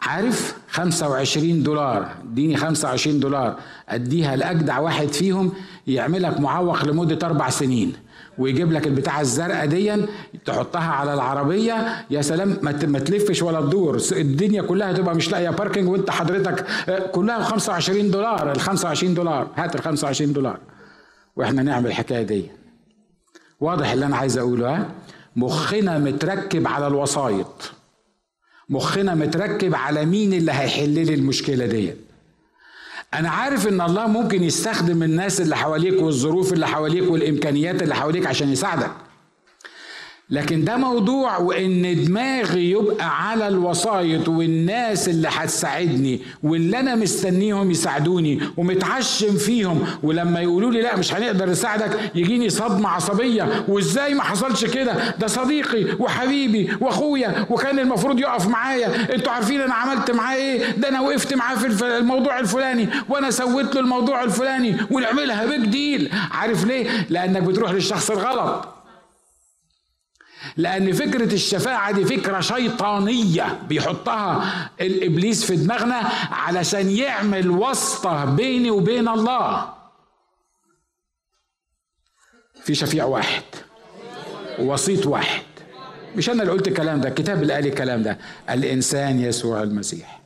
عارف؟ 25 دولار. اديني 25 دولار. اديها لأجدع واحد فيهم يعملك معوق لمدة أربع سنين ويجيب لك البتاعة الزرقاء دي تحطها على العربية. يا سلام ما تلفش ولا تدور. الدنيا كلها تبقى مش لاقية باركنج وانت حضرتك آه، كلها 25 دولار. ال 25 دولار. هات ال 25 دولار. وإحنا نعمل الحكاية دي. واضح اللي أنا عايز أقوله ها؟ مخنا متركب على الوسايط. مخنا متركب على مين اللي هيحل لي المشكلة دي؟ أنا عارف إن الله ممكن يستخدم الناس اللي حواليك والظروف اللي حواليك والإمكانيات اللي حواليك عشان يساعدك. لكن ده موضوع وإن دماغي يبقى على الوسايط والناس اللي هتساعدني واللي أنا مستنيهم يساعدوني ومتعشم فيهم ولما يقولوا لي لا مش هنقدر نساعدك يجيني صدمة عصبية. وإزاي ما حصلش كده؟ ده صديقي وحبيبي وأخويا وكان المفروض يقف معايا. أنتوا عارفين أنا عملت معاه إيه؟ ده أنا وقفت معاه في الموضوع الفلاني وأنا سويت له الموضوع الفلاني ونعملها بيج ديل عارف ليه؟ لأنك بتروح للشخص الغلط. لأن فكرة الشفاعة دي فكرة شيطانية. بيحطها الإبليس في دماغنا علشان يعمل واسطة بيني وبين الله. في شفيع واحد وسيط واحد. مش أنا اللي قلت الكلام ده الكتاب اللي قال الكلام ده. الإنسان يسوع المسيح.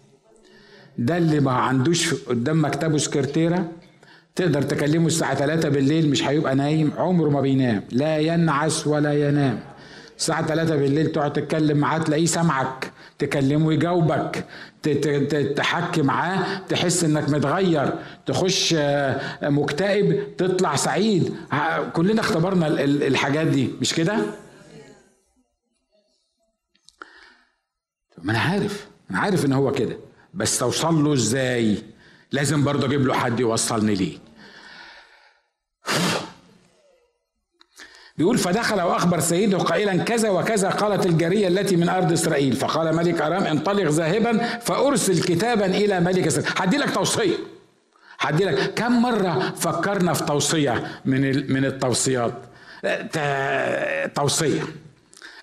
ده اللي ما عندوش قدام مكتبه سكرتيرة. تقدر تكلمه الساعة 3 بالليل مش هيبقى نايم عمره ما بينام. لا ينعس ولا ينام. الساعة 3 بالليل تقعد تتكلم معاه تلاقيه سامعك تكلمه يجاوبك تحكي معاه تحس إنك متغير تخش آه، مكتئب تطلع سعيد. كلنا اختبرنا الحاجات دي مش كده؟ ما أنا عارف أنا عارف إن هو كده بس توصل له إزاي؟ لازم برضه أجيب له حد يوصلني ليه. بيقول فدخل وأخبر سيده قائلا كذا وكذا قالت الجارية التي من أرض إسرائيل. فقال ملك أرام انطلق ذاهبا فأرسل كتابا إلى ملك إسرائيل. هدي لك توصية. هدي لك. كم مرة فكرنا في توصية من من التوصيات؟ توصية.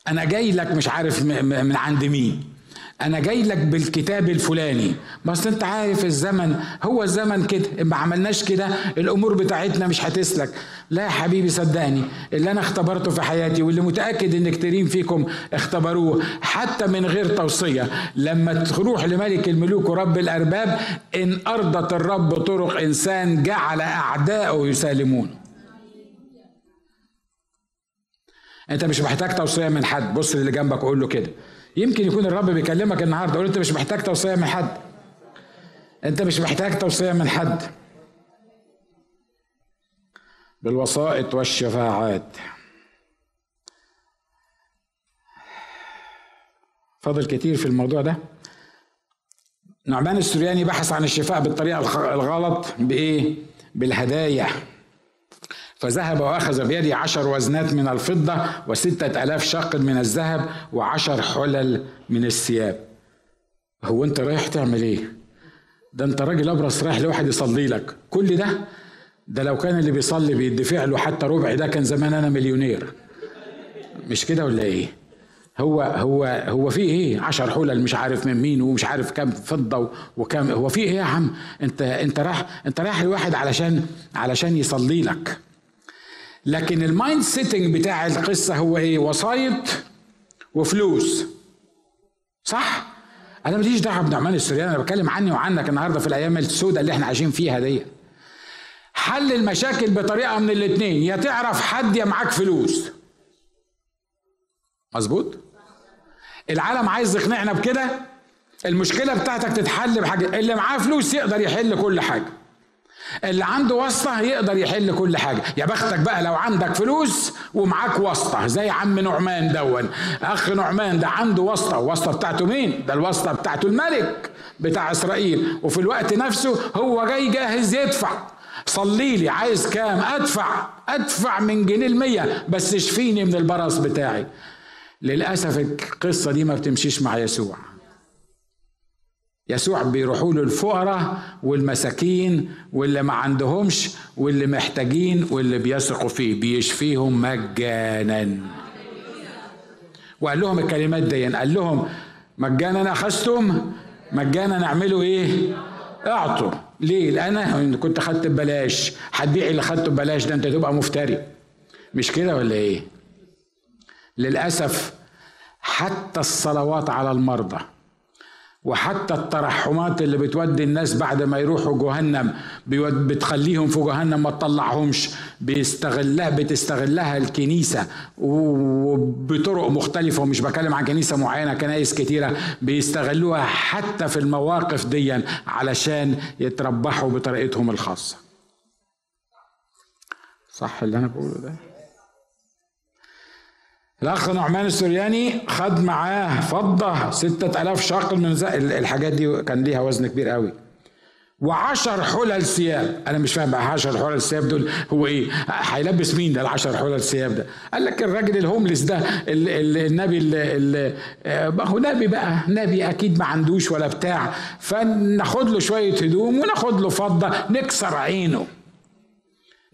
أنا جاي لك مش عارف من عند مين. أنا جاي لك بالكتاب الفلاني. بس أنت عارف الزمن هو الزمن كده. ما عملناش كده الأمور بتاعتنا مش هتسلك. لا يا حبيبي صدقني. اللي أنا اختبرته في حياتي واللي متأكد ان كتيرين فيكم اختبروه حتى من غير توصية. لما تروح لملك الملوك ورب الأرباب إن أرضت الرب طرق إنسان جعل اعداؤه يسالمونه أنت مش محتاج توصية من حد. بص اللي جنبك وقول له كده. يمكن يكون الرب بيكلمك النهارده يقول أنت مش محتاج توصية من حد. أنت مش محتاج توصية من حد. بالوسائط والشفاعات. فاضل كتير في الموضوع ده. نعمان السرياني بحث عن الشفاء بالطريقة الغلط بإيه؟ بالهدايا. فذهب وأخذ بيده عشر وزنات من الفضة وستة ألاف شاقد من الذهب وعشر حلل من الثياب. هو أنت رايح تعمل إيه؟ ده أنت راجل أبرص رايح لواحد يصلي لك. كل ده؟ ده لو كان اللي بيصلي بيدفع له حتى ربع ده كان زمان أنا مليونير. مش كده ولا إيه؟ هو هو هو في إيه؟ عشر حلل مش عارف من مين ومش عارف كام فضة وكام هو في إيه يا عم؟ أنت أنت رايح أنت رايح لواحد علشان علشان يصلي لك. لكن ال mind setting بتاع القصة هو إيه؟ وسايط وفلوس. صح؟ أنا ماليش دعوة بنعمان السريان أنا بتكلم عني وعنك النهارده في الأيام السوداء اللي إحنا عايشين فيها دي. حل المشاكل بطريقة من الاثنين يا تعرف حد يا معاك فلوس. مظبوط؟ العالم عايز يقنعنا بكده المشكلة بتاعتك تتحل بحاجة اللي معاه فلوس يقدر يحل كل حاجة. اللي عنده واسطة يقدر يحل كل حاجة. يا بختك بقى لو عندك فلوس ومعاك واسطة زي عم نعمان دون. أخ نعمان ده عنده واسطة. الواسطة بتاعته مين؟ ده الواسطة بتاعته الملك بتاع إسرائيل. وفي الوقت نفسه هو جاي جاهز يدفع. صلي لي عايز كام؟ أدفع. أدفع من جنيه المية بس اشفيني من البرص بتاعي. للأسف القصة دي ما بتمشيش مع يسوع. يسوع بيروحوا له الفقراء والمساكين واللي ما عندهمش واللي محتاجين واللي بيثقوا فيه بيشفيهم مجانا. وقال لهم الكلمات دي قال لهم مجانا أخذتم؟ مجانا اعملوا إيه؟ أعطوا. ليه؟ لأن أنا كنت خدت ببلاش. هتبيع اللي خدته ببلاش ده أنت تبقى مفتري. مش كده ولا إيه؟ للأسف حتى الصلوات على المرضى وحتى الترحمات اللي بتودي الناس بعد ما يروحوا جهنم بتخليهم في جهنم ما تطلعهمش. بيستغلها بتستغلها الكنيسة. وبطرق مختلفة ومش بكلم عن كنيسة معينة كنايس كتيرة. بيستغلوها حتى في المواقف دي علشان يتربحوا بطريقتهم الخاصة. صح اللي أنا بقوله ده؟ الأخ نعمان السورياني خد معاه ستة ألاف شقل من زق الحاجات دي كان ليها وزن كبير قوي. وعشر حلل ثياب. أنا مش فاهم بقى عشر حلل ثياب دول هو إيه؟ هيلبس مين ده؟ العشر حلل ثياب ده؟ قال لك الراجل الهوملس ده ال ال النبي ال هو نبي بقى. نبي أكيد ما عندوش ولا بتاع. فناخد له شوية هدوم وناخد له فضة. نكسر عينه.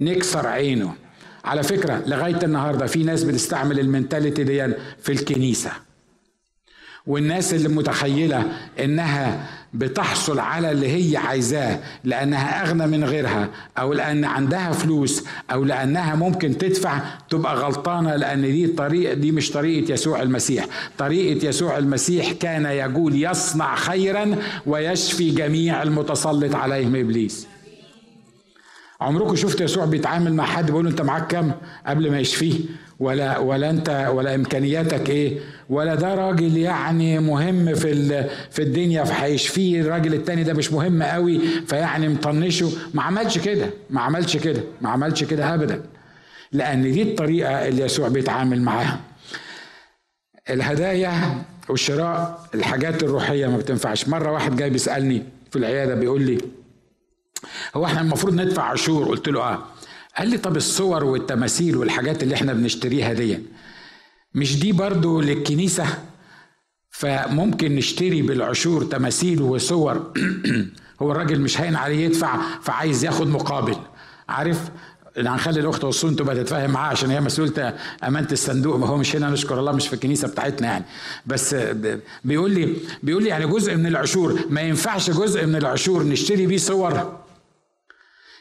نكسر عينه. على فكرة لغاية النهاردة في ناس بتستعمل المنتاليتي دي في الكنيسة. والناس اللي متخيلة إنها بتحصل على اللي هي عايزاه لأنها أغنى من غيرها أو لأن عندها فلوس أو لأنها ممكن تدفع تبقى غلطانة لأن دي طريقه دي مش طريقة يسوع المسيح. طريقة يسوع المسيح كان يقول يصنع خيرا ويشفي جميع المتسلط عليهم إبليس. عمركم شفت يسوع بيتعامل مع حد بيقول له انت معاك كام قبل ما يشفيه؟ ولا ولا انت ولا إمكانياتك إيه؟ ولا ده راجل يعني مهم في في الدنيا فهيشفيه الراجل التاني ده مش مهم قوي فيعني مطنشه. ما عملش كده ما عملش كده ما عملش كده ابدا. لأن دي الطريقة اللي يسوع بيتعامل معاها. الهدايا والشراء الحاجات الروحية ما بتنفعش. مرة واحد جاي بيسألني في العيادة بيقول لي هو إحنا المفروض ندفع عشور قلت له آه. قال لي طب الصور والتماثيل والحاجات اللي إحنا بنشتريها دي مش دي برضو للكنيسة؟ فممكن نشتري بالعشور تماثيل وصور. هو الراجل مش هين عليه يدفع فعايز ياخد مقابل. عارف؟ هنخلي الأخت والصون تبقى تتفاهم معاه عشان هي مسؤولة أمانة الصندوق ما هو مش هنا نشكر الله مش في الكنيسة بتاعتنا يعني. بس بيقول لي بيقول لي يعني جزء من العشور ما ينفعش جزء من العشور نشتري بيه صور.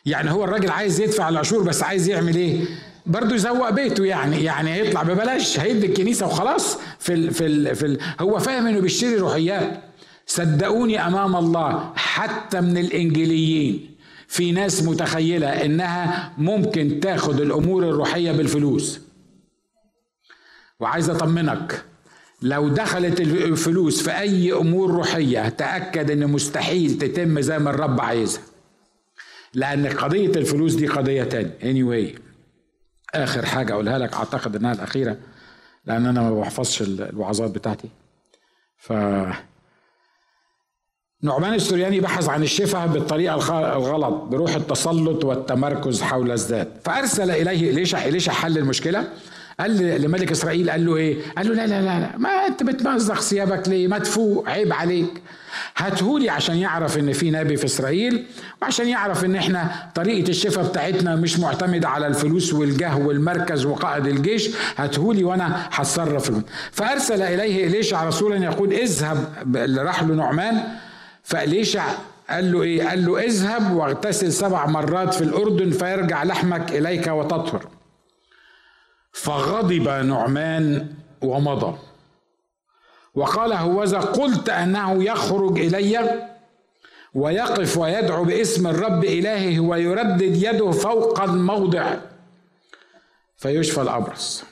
يعني هو الراجل عايز يدفع العشور بس عايز يعمل إيه؟ برضه يزوق بيته يعني يعني هيطلع ببلاش هيدي الكنيسة وخلاص في ال في ال في ال هو فاهم إنه بيشتري روحيات. صدقوني أمام الله حتى من الإنجيليين في ناس متخيلة إنها ممكن تاخد الأمور الروحية بالفلوس. وعايز أطمنك لو دخلت الفلوس في أي أمور روحية تأكد ان مستحيل تتم زي ما الرب عايزها. لأن قضية الفلوس دي قضية تاني anyway آخر حاجة أقولها لك أعتقد إنها الأخيرة لأن أنا ما بحفظش الوعظات بتاعتي. ف نعمان السورياني بحث عن الشفاء بالطريقة الغلط بروح التسلط والتمركز حول الذات. فأرسل إليه إليشع إليشع حل المشكلة؟ قال لملك إسرائيل قال له إيه؟ قال له لا لا لا, لا. ما أنت بتمزق ثيابك ليه؟ ما تفوق عيب عليك. هاتهولي عشان يعرف إن في نبي في إسرائيل وعشان يعرف إن إحنا طريقة الشفاء بتاعتنا مش معتمدة على الفلوس والجاه والمركز وقائد الجيش. هاتهولي وأنا هتصرف فأرسل إليه إليشع رسولا يقول اذهب اللي راح له نعمان. فإليشع قال له إيه؟ قال له اذهب واغتسل سبع مرات في الأردن فيرجع لحمك إليك وتطهر. فغضب نعمان ومضى. وقال هوذا قلت أنه يخرج إلي ويقف ويدعو باسم الرب الهه ويردد يده فوق الموضع فيشفى الأبرص.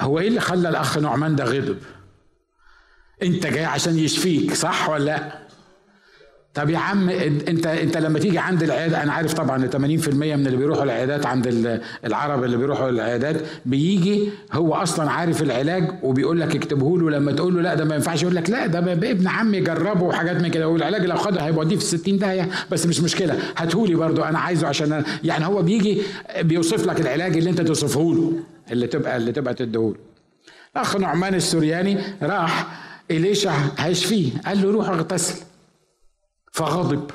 هو إيه اللي خلى الأخ نعمان ده غضب؟ أنت جاي عشان يشفيك صح ولا لأ؟ طب يا عم انت انت لما تيجي عند العيادة أنا عارف طبعا 80% من اللي بيروحوا العيادات عند العرب اللي بيروحوا العيادات بيجي هو أصلا عارف العلاج وبيقول لك اكتبه له لما تقول له لا ده ما ينفعش يقول لك لا ده ابن عمي جربه وحاجات من كده والعلاج لو خده هيوديه في 60 داهية بس مش مشكلة هاتهولي برضو أنا عايزه عشان أنا يعني هو بيجي بيوصف لك العلاج اللي أنت توصفه له اللي تبقى اللي تبقى تديهوله. اخ نعمان السورياني راح إليشع هيشفيه قال له روح اغتسل. فغضب.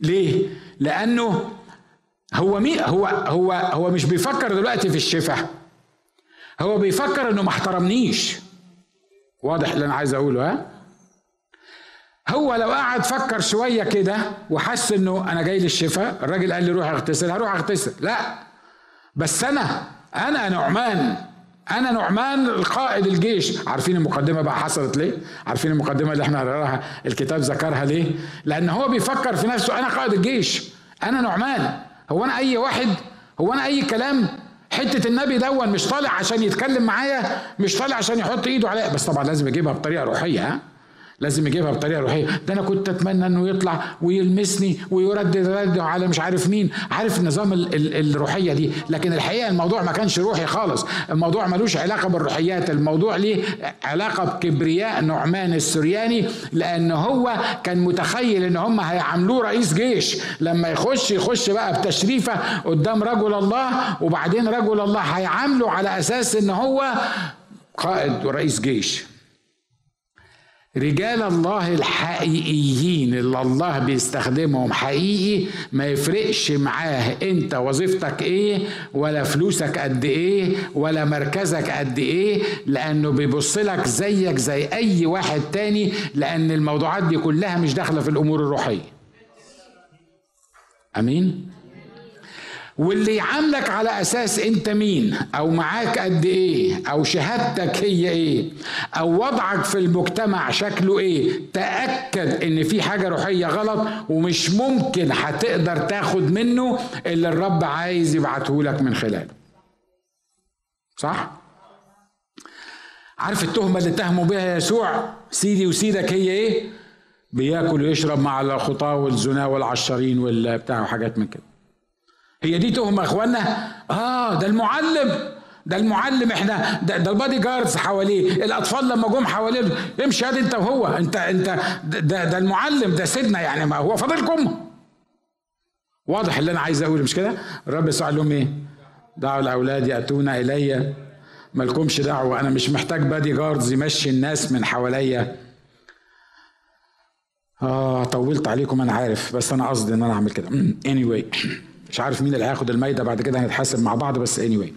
ليه؟ لأنه هو مي هو هو هو مش بيفكر دلوقتي في الشفاء هو بيفكر إنه ما احترمنيش. واضح اللي أنا عايز أقوله ها؟ هو لو قعد فكر شوية كده وحس إنه أنا جاي للشفاء الراجل قال لي روح اغتسل هروح اغتسل. لا. بس أنا أنا نعمان. أنا نعمان القائد الجيش. عارفين المقدمة بقى حصلت ليه؟ عارفين المقدمة اللي إحنا قراها الكتاب ذكرها ليه؟ لأن هو بيفكر في نفسه. أنا قائد الجيش. أنا نعمان. هو أنا أي واحد؟ هو أنا أي كلام؟ حتة النبي دون مش طالع عشان يتكلم معايا؟ مش طالع عشان يحط إيده عليا؟ بس طبعا لازم يجيبها بطريقة روحية ها؟ لازم يجيبها بطريقة روحية. ده أنا كنت أتمنى إنه يطلع ويلمسني ويردد رد على مش عارف مين. عارف النظام ال ال الروحية دي؟ لكن الحقيقة الموضوع ما كانش روحي خالص. الموضوع ملوش علاقة بالروحيات. الموضوع ليه علاقة بكبرياء نعمان السرياني لأن هو كان متخيل إن هم هيعاملوه رئيس جيش. لما يخش يخش بقى بتشريفة قدام رجل الله وبعدين رجل الله هيعامله على أساس إن هو قائد ورئيس جيش. رجال الله الحقيقيين اللي الله بيستخدمهم حقيقي ما يفرقش معاه. انت وظيفتك إيه؟ ولا فلوسك قد إيه؟ ولا مركزك قد إيه؟ لأنه بيبص لك زيك زي اي واحد تاني لأن الموضوعات دي كلها مش داخلة في الأمور الروحية. امين؟ واللي يعاملك على أساس أنت مين أو معاك قد إيه أو شهادتك هي إيه أو وضعك في المجتمع شكله إيه تأكد إن في حاجة روحية غلط ومش ممكن هتقدر تاخد منه اللي الرب عايز يبعته لك من خلاله. صح؟ عارف التهمة اللي اتهموا بها يسوع؟ سيدي وسيدك هي إيه؟ بياكل ويشرب مع الخطاة والزنا والعشارين والبتاع وحاجات من كده. هي دي تهمه يا اخوانا آه ده المعلم. ده المعلم إحنا. ده, ده البادي جاردز حواليه. الأطفال لما جم حواليه امشي هات انت وهو. انت انت ده, ده المعلم ده سيدنا يعني. ما هو فاضلكم. واضح اللي أنا عايز أقوله مش كده؟ الرب يسوع لهم إيه؟ دعوا الأولاد ياتون إلي. مالكمش دعوة. أنا مش محتاج بادي جاردز يمشي الناس من حواليا. آه طولت عليكم أنا عارف. بس أنا قصدي إن أنا أعمل كده. Anyway. مش عارف مين اللي هياخد المايده بعد كده هنتحاسب مع بعض بس anyway.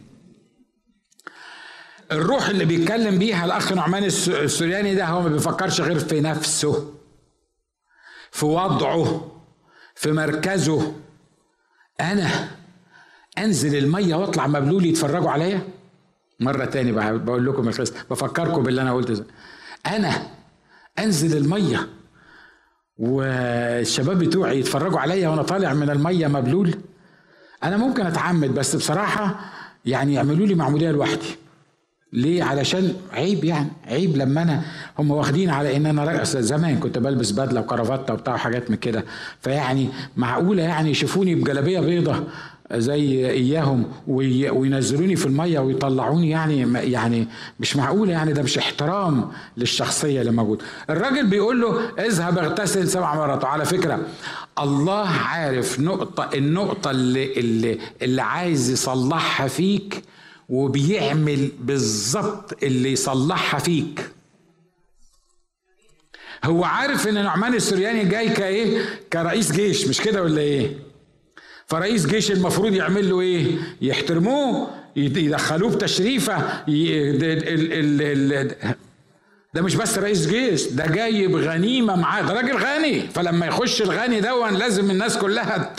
الروح اللي بيتكلم بيها الأخ نعمان السورياني ده هو ما بيفكرش غير في نفسه في وضعه في مركزه. أنا أنزل المية وأطلع مبلول يتفرجوا عليا؟ مرة تاني بقول لكم القصة بفكركم باللي أنا قلته أنا أنزل المية والشباب بتوعي يتفرجوا عليا وأنا طالع من المية مبلول؟ أنا ممكن أتعمد بس بصراحة يعني يعملوا لي معموديه لوحدي. ليه؟ علشان عيب يعني عيب لما أنا هم واخدين على إن أنا زمان كنت بلبس بدلة وكرافته وبتاع وحاجات من كده. فيعني معقولة يعني يشوفوني بجلابية بيضة زي إياهم وينزلوني في المية ويطلعوني يعني يعني مش معقوله يعني ده مش احترام للشخصية اللي موجوده الراجل بيقول له اذهب اغتسل سبع مرات. وعلى فكرة الله عارف نقطة النقطة اللي اللي اللي عايز يصلحها فيك وبيعمل بالظبط اللي يصلحها فيك. هو عارف إن نعمان السرياني جاي كإيه؟ كرئيس جيش مش كده ولا إيه؟ فرئيس جيش المفروض يعمل له إيه؟ يحترموه يدخلوه بتشريفة ده مش بس رئيس جيش ده جايب غنيمة معاه ده راجل غني. فلما يخش الغني دون لازم الناس كلها.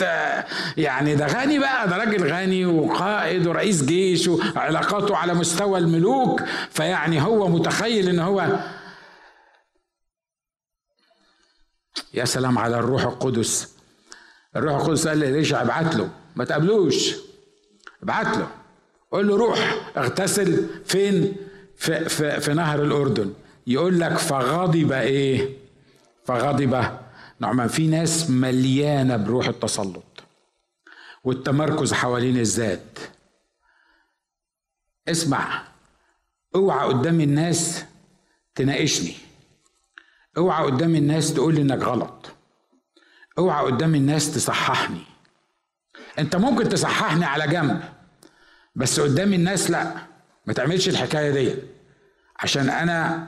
يعني ده غني بقى ده راجل غني وقائد ورئيس جيش وعلاقاته على مستوى الملوك. فيعني هو متخيل إن هو يا سلام على الروح القدس. الروح القدس قال لإليشع أبعت له؟ ما تقابلوش. ابعت له. قول له روح اغتسل فين؟ في, في, في نهر الأردن. يقول لك فغضب إيه؟ فغضب. نعمان في ناس مليانة بروح التسلط والتمركز حوالين الذات. اسمع اوعى قدام الناس تناقشني. اوعى قدام الناس تقول إنك غلط. اوعى قدام الناس تصححني. انت ممكن تصححني على جنب بس قدام الناس لا. ما تعملش الحكاية دي. عشان أنا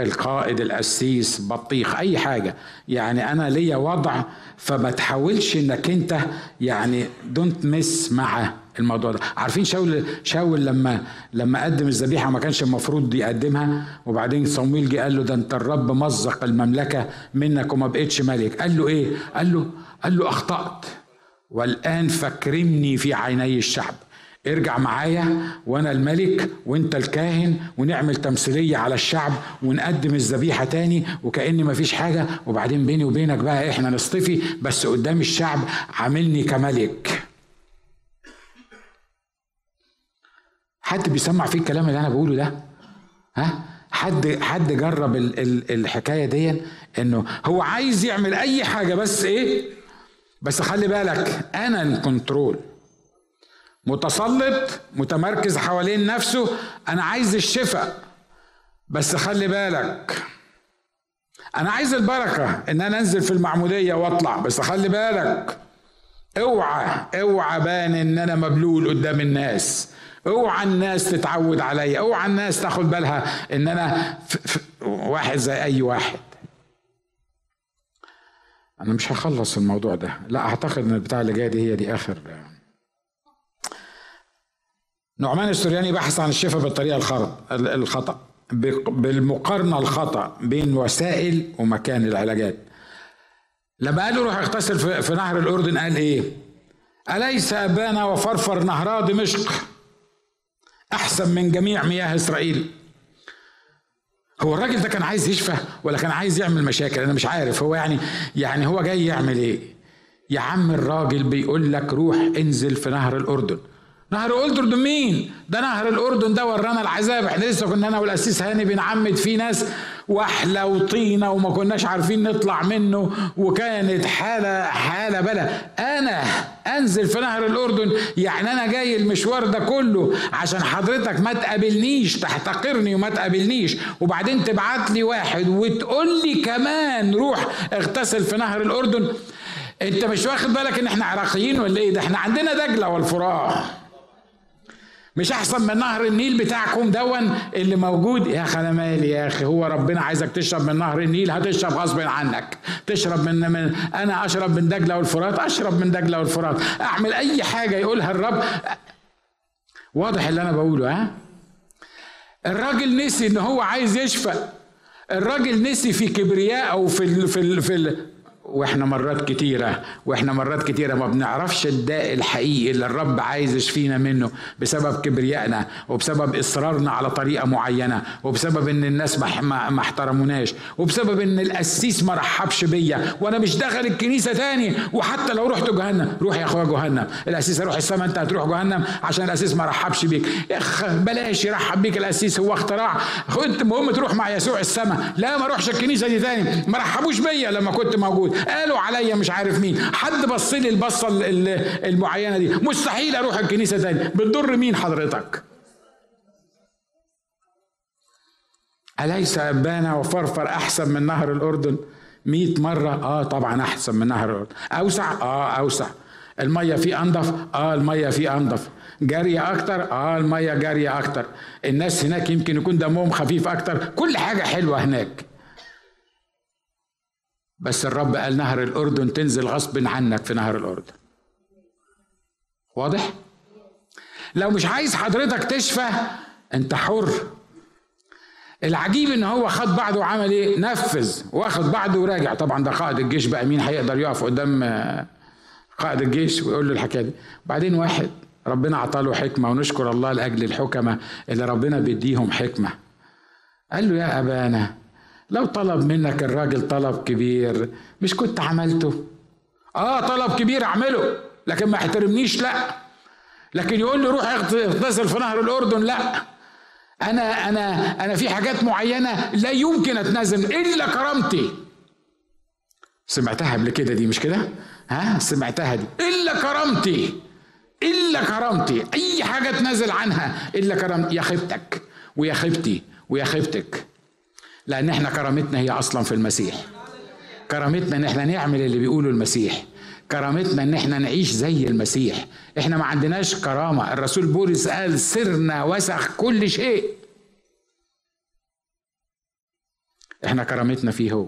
القائد القسيس بطيخ اي حاجة. يعني أنا ليا وضع فما تحاولش انك انت يعني دونت مس مع الموضوع ده. عارفين شاول شاول لما لما قدم الذبيحة ما كانش المفروض يقدمها؟ وبعدين صمويل جه قال له ده انت الرب مزق المملكة منك وما بقتش ملك. قال له إيه؟ قال له قال له أخطأت. والآن فاكرمني في عيني الشعب. ارجع معايا وأنا الملك وأنت الكاهن ونعمل تمثيلية على الشعب ونقدم الذبيحة تاني وكأن مفيش حاجة. وبعدين بيني وبينك بقى إحنا نصطفي بس قدام الشعب عاملني كملك. حد بيسمع فيه الكلام اللي أنا بقوله ده؟ ها؟ حد حد جرب ال ال الحكاية دي إنه هو عايز يعمل أي حاجة بس إيه؟ بس خلي بالك أنا الكنترول متسلط متمركز حوالين نفسه أنا عايز الشفاء. بس خلي بالك أنا عايز البركة إن أنا أنزل في المعمودية وأطلع. بس خلي بالك اوعى اوعى بان إن أنا مبلول قدام الناس. أوعى الناس تتعود عليا أوعى الناس تاخد بالها إن أنا واحد زي أي واحد. أنا مش هخلص الموضوع ده. لا أعتقد إن البتاع اللي جاية دي هي دي آخر نعمان السورياني بحث عن الشفاء بالطريقة الخطأ بالمقارنة الخطأ بين وسائل ومكان العلاجات. لما قال له روح اغتسل في نهر الأردن قال إيه؟ أليس ابانا وفرفر نهرا دمشق أحسن من جميع مياه إسرائيل. هو الراجل ده كان عايز يشفى ولا كان عايز يعمل مشاكل؟ أنا مش عارف. هو يعني يعني هو جاي يعمل إيه؟ يا عم الراجل بيقول لك روح انزل في نهر الأردن. نهر الأردن مين؟ ده نهر الأردن ده ورانا العذاب. إحنا لسه كنا أنا والاسيس هاني بنعمد فيه ناس. وأحلى وطينة وما كناش عارفين نطلع منه وكانت حالة حالة بلا. أنا أنزل في نهر الأردن يعني أنا جاي المشوار ده كله عشان حضرتك ما تقابلنيش تحتقرني وما تقابلنيش. وبعدين تبعت لي واحد وتقول لي كمان روح اغتسل في نهر الأردن. أنت مش واخد بالك إن إحنا عراقيين ولا إيه؟ ده إحنا عندنا دجلة والفرات مش أحسن من نهر النيل بتاعكم دون اللي موجود. يا أخي مالي يا أخي هو ربنا عايزك تشرب من نهر النيل هتشرب غصب عنك. تشرب من, من أنا أشرب من دجلة والفرات أشرب من دجلة والفرات. أعمل أي حاجة يقولها الرب. واضح اللي أنا بقوله ها؟ الراجل نسي إن هو عايز يشفى. الراجل نسي في كبرياء أو في ال في ال في ال وإحنا مرات كتيرة وإحنا مرات كتيرة ما بنعرفش الداء الحقيقي اللي الرب عايز يشفينا منه بسبب كبريائنا وبسبب إصرارنا على طريقة معينة وبسبب إن الناس ما, احترموناش وبسبب إن القسيس ما رحبش بيا وأنا مش داخل الكنيسة تاني وحتى لو رحت جهنم روح يا أخويا جهنم. القسيس هيروح السماء أنت هتروح جهنم عشان القسيس ما رحبش بيك. بلاش يرحب بيك القسيس هو اختراع. أنت المهم تروح مع يسوع السماء. لا ما اروحش الكنيسة دي تاني. ما رحبوش بيا لما كنت موجود. قالوا عليا مش عارف مين. حد بص لي البصه المعينة دي؟ مستحيل أروح الكنيسة تاني. بتضر مين حضرتك؟ أليس أبانا وفرفر أحسن من نهر الأردن؟ مئة مرة؟ آه طبعا أحسن من نهر الأردن. أوسع؟ آه أوسع. المية فيه أنضف؟ آه المية فيه أنضف. جارية أكتر؟ آه المية جارية أكتر. الناس هناك يمكن يكون دمهم خفيف أكتر. كل حاجة حلوة هناك. بس الرب قال نهر الأردن تنزل غصب عنك في نهر الأردن. واضح؟ لو مش عايز حضرتك تشفى انت حر. العجيب إن هو خد بعضه وعمل إيه؟ نفذ واخد بعضه وراجع. طبعا ده قائد الجيش بقى مين هيقدر يقف قدام قائد الجيش ويقول له الحكاية دي؟ بعدين واحد ربنا عطاله حكمة ونشكر الله لأجل الحكمة اللي ربنا بيديهم حكمة. قال له يا أبانا لو طلب منك الراجل طلب كبير مش كنت عملته؟ آه طلب كبير أعمله لكن ما احترمنيش لا. لكن يقول لي روح اغتسل في نهر الأردن لا. أنا أنا أنا في حاجات معينة لا يمكن أتنازل إلا كرامتي. سمعتها قبل كده دي مش كده؟ ها؟ سمعتها دي. إلا كرامتي إلا كرامتي. أي حاجة تنزل عنها إلا كرامتي. يا خيبتك ويا خيبتي ويا خيبتك. لأن إحنا كرامتنا هي أصلا في المسيح. كرامتنا إن إحنا نعمل اللي بيقوله المسيح. كرامتنا إن إحنا نعيش زي المسيح. إحنا ما عندناش كرامة. الرسول بولس قال سرنا وسخ كل شيء. إحنا كرامتنا فيه هو.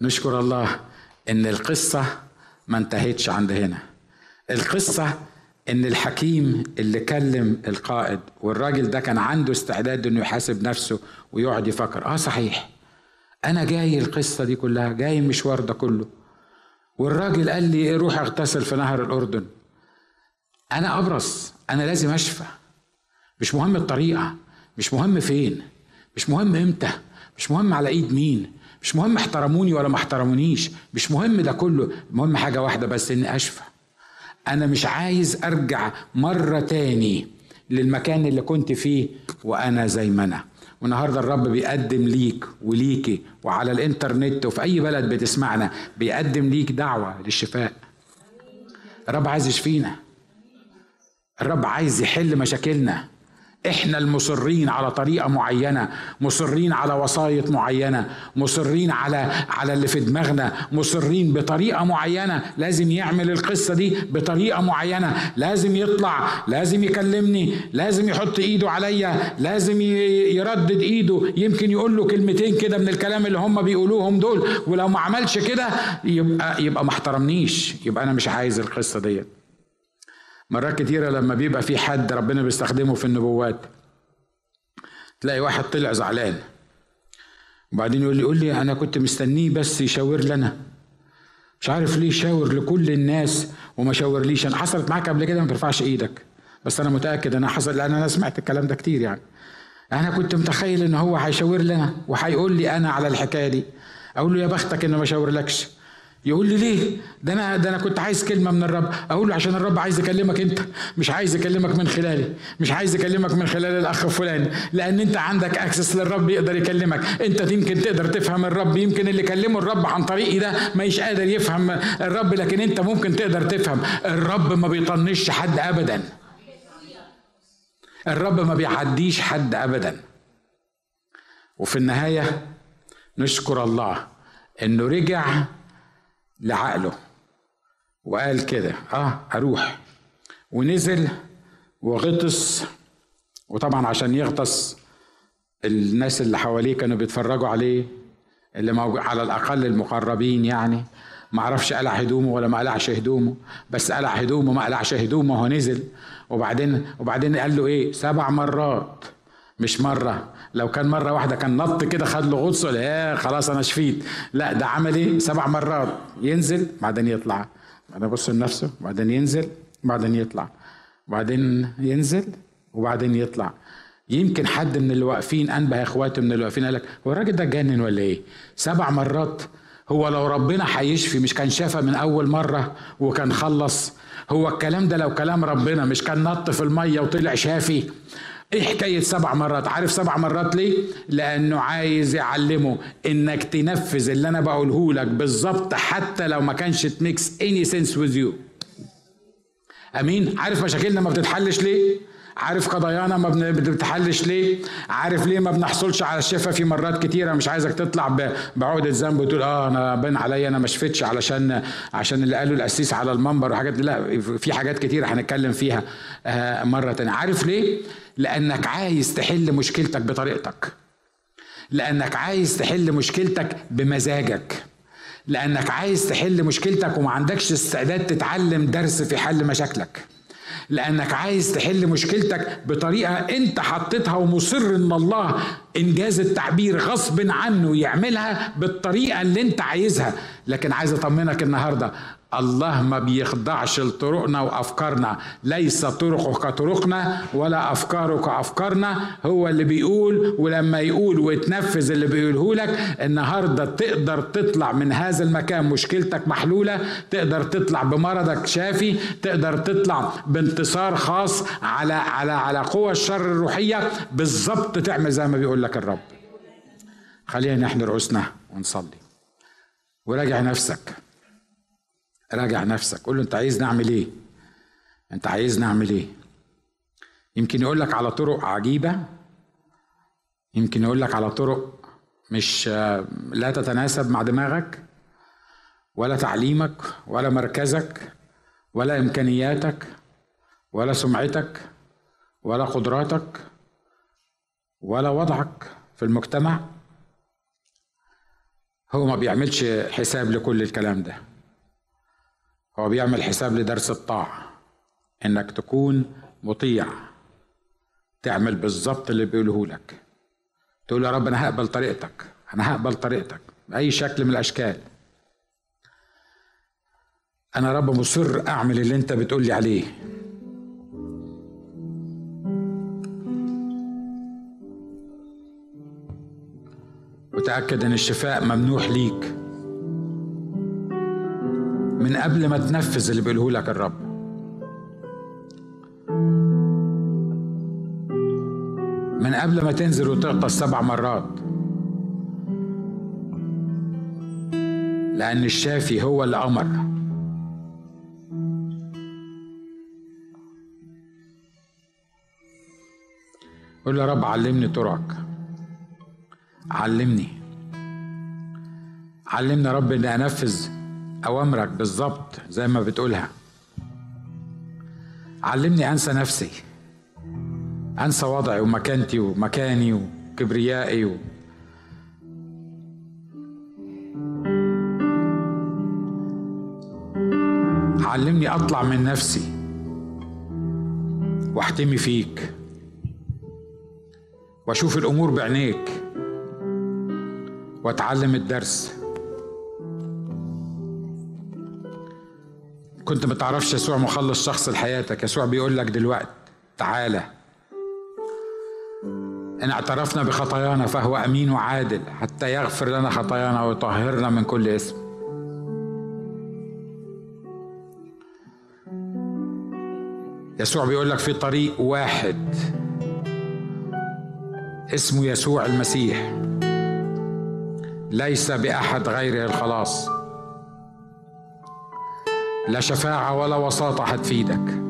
نشكر الله إن القصة ما انتهتش عند هنا. القصة إن الحكيم اللي كلم القائد والراجل ده كان عنده استعداد إنه يحاسب نفسه ويقعد يفكر. آه صحيح. أنا جاي القصة دي كلها جاي المشوار ده كله. والراجل قال لي إيه روح اغتسل في نهر الأردن. أنا أبرص أنا لازم أشفى. مش مهم الطريقة مش مهم فين مش مهم إمتى مش مهم على إيد مين مش مهم احترموني ولا ما احترمونيش مش مهم ده كله. المهم حاجة واحدة بس إني أشفى. أنا مش عايز أرجع مرة تاني للمكان اللي كنت فيه وأنا زي ما أنا. والنهاردة الرب بيقدم ليك وليكي وعلى الإنترنت وفي أي بلد بتسمعنا بيقدم ليك دعوة للشفاء. الرب عايز يشفينا. الرب عايز يحل مشاكلنا. إحنا المصرين على طريقة معينة مصرين على وصايه معينة مصرين على على اللي في دماغنا مصرين بطريقة معينة لازم يعمل القصة دي بطريقة معينة لازم يطلع لازم يكلمني لازم يحط إيده عليا لازم يردد إيده يمكن يقول له كلمتين كده من الكلام اللي هم بيقولوهم دول ولو ما عملش كده يبقى يبقى ما احترمنيش يبقى أنا مش عايز القصة ديت. مرات كتيرة لما بيبقى في حد ربنا بيستخدمه في النبوات تلاقي واحد طلع زعلان. وبعدين يقول لي يقول لي أنا كنت مستنيه بس يشاور لنا مش عارف ليه شاور لكل الناس وما شاورليش أنا حصلت معاك قبل كده؟ ما ترفعش إيدك. بس أنا متأكد أنا حصل لأن أنا سمعت الكلام ده كتير يعني. أنا كنت متخيل إن هو هيشاور لنا وهيقول لي أنا على الحكاية دي. أقول له يا بختك إنه ما شاورلكش يقول لي ليه؟ ده أنا ده أنا كنت عايز كلمة من الرب. أقول له عشان الرب عايز يكلمك أنت مش عايز يكلمك من خلالي مش عايز يكلمك من خلال الأخ فلان لأن أنت عندك أكسس للرب يقدر يكلمك. أنت يمكن تقدر تفهم الرب يمكن اللي كلمه الرب عن طريقي ده مش قادر يفهم الرب لكن أنت ممكن تقدر تفهم. الرب ما بيطنش حد ابدا. الرب ما بيعديش حد ابدا. وفي النهاية نشكر الله إنه رجع لعقله. وقال كده آه أروح ونزل وغطس. وطبعا عشان يغطس الناس اللي حواليه كانوا بيتفرجوا عليه اللي موجود على الأقل المقربين يعني. ما عرفش قلع هدومه ولا ما قلعش هدومه بس قلع هدومه ما قلعش هدومه وهو نزل. وبعدين وبعدين قال له إيه؟ سبع مرات مش مرة. لو كان مرة واحدة كان نط كده خد له غطس لا خلاص أنا شفيت. لا ده عمل إيه؟ سبع مرات. ينزل بعدين يطلع. بعدين يبص لنفسه بعدين ينزل بعدين يطلع. بعدين ينزل وبعدين يطلع. يمكن حد من اللي واقفين أنبه إخواته من اللي واقفين قال لك هو الراجل ده اتجنن ولا إيه؟ سبع مرات. هو لو ربنا هيشفي مش كان شفى من أول مرة وكان خلص. هو الكلام ده لو كلام ربنا مش كان نط في المية وطلع شافي. إيه حكاية سبع مرات. عارف سبع مرات ليه؟ لأنه عايز يعلمه إنك تنفذ اللي أنا بقوله لك بالظبط حتى لو ما كانش تميكس اني سنس يو أمين؟ عارف مشاكلنا ما بتتحلش ليه؟ عارف قضايانا ما بتتحلش ليه؟ عارف ليه ما بنحصلش على الشفاء في مرات كتيرة؟ مش عايزك تطلع بعقدة ذنب وتقول آه أنا بان عليا أنا ما شفتش علشان عشان اللي قاله القسيس على المنبر وحاجات لا في حاجات كتيرة هنتكلم فيها آه مرة تانية. عارف ليه؟ لأنك عايز تحل مشكلتك بطريقتك. لأنك عايز تحل مشكلتك بمزاجك. لأنك عايز تحل مشكلتك وما عندكش استعداد تتعلم درس في حل مشاكلك. لأنك عايز تحل مشكلتك بطريقة أنت حطيتها ومصر إن الله إنجاز التعبير غصب عنه يعملها بالطريقة اللي أنت عايزها. لكن عايز أطمنك النهارده الله ما بيخضعش لطرقنا وأفكارنا. ليس طرقه كطرقنا ولا افكاره كافكارنا هو اللي بيقول ولما يقول وتنفذ اللي بيقوله لك النهارده تقدر تطلع من هذا المكان مشكلتك محلولة تقدر تطلع بمرضك شافي تقدر تطلع بانتصار خاص على على على قوى الشر الروحية. بالظبط تعمل زي ما بيقول لك الرب. خلينا نحن رؤوسنا ونصلي. وراجع نفسك. راجع نفسك قول له انت عايز نعمل إيه؟ انت عايز نعمل إيه؟ يمكن يقول لك على طرق عجيبة يمكن يقول لك على طرق مش لا تتناسب مع دماغك ولا تعليمك ولا مركزك ولا إمكانياتك ولا سمعتك ولا قدراتك ولا وضعك في المجتمع. هو ما بيعملش حساب لكل الكلام ده. هو بيعمل حساب لدرس الطاعة إنك تكون مطيع تعمل بالظبط اللي بيقوله لك. تقول يا رب أنا هقبل طريقتك أنا هقبل طريقتك بأي شكل من الأشكال. أنا رب مصر أعمل اللي أنت بتقول لي عليه. وتأكد إن الشفاء ممنوح ليك. من قبل ما تنفذ اللي بيقوله لك الرب. من قبل ما تنزل وتغطس سبع مرات. لأن الشافي هو اللي أمر قول يا رب علمني طرقك علمني. علمني يا رب إني أنفذ أوامرك بالظبط زي ما بتقولها. علمني أنسى نفسي. أنسى وضعي ومكانتي ومكاني وكبريائي و... علمني أطلع من نفسي وأحتمي فيك وأشوف الأمور بعينيك وأتعلم الدرس. كنت ما تعرفش يسوع مخلص شخص لحياتك. يسوع بيقول لك دلوقتي تعالى. إن اعترفنا بخطايانا فهو أمين وعادل حتى يغفر لنا خطايانا ويطهرنا من كل اسم. يسوع بيقول لك في طريق واحد اسمه يسوع المسيح. ليس بأحد غيره الخلاص. لا شفاعة ولا وساطة هتفيدك.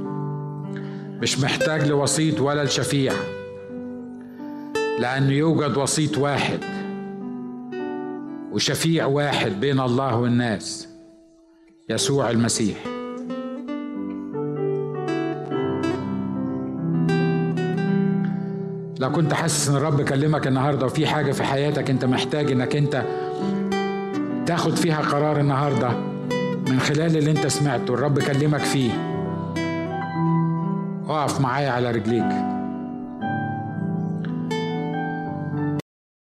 مش محتاج لوسيط ولا لشفيع لأنه يوجد وسيط واحد وشفيع واحد بين الله والناس يسوع المسيح. لو كنت حاسس إن الرب كلمك النهارده وفي حاجة في حياتك أنت محتاج إنك أنت تاخد فيها قرار النهارده. من خلال اللي انت سمعته الرب كلمك فيه. اقف معايا على رجليك.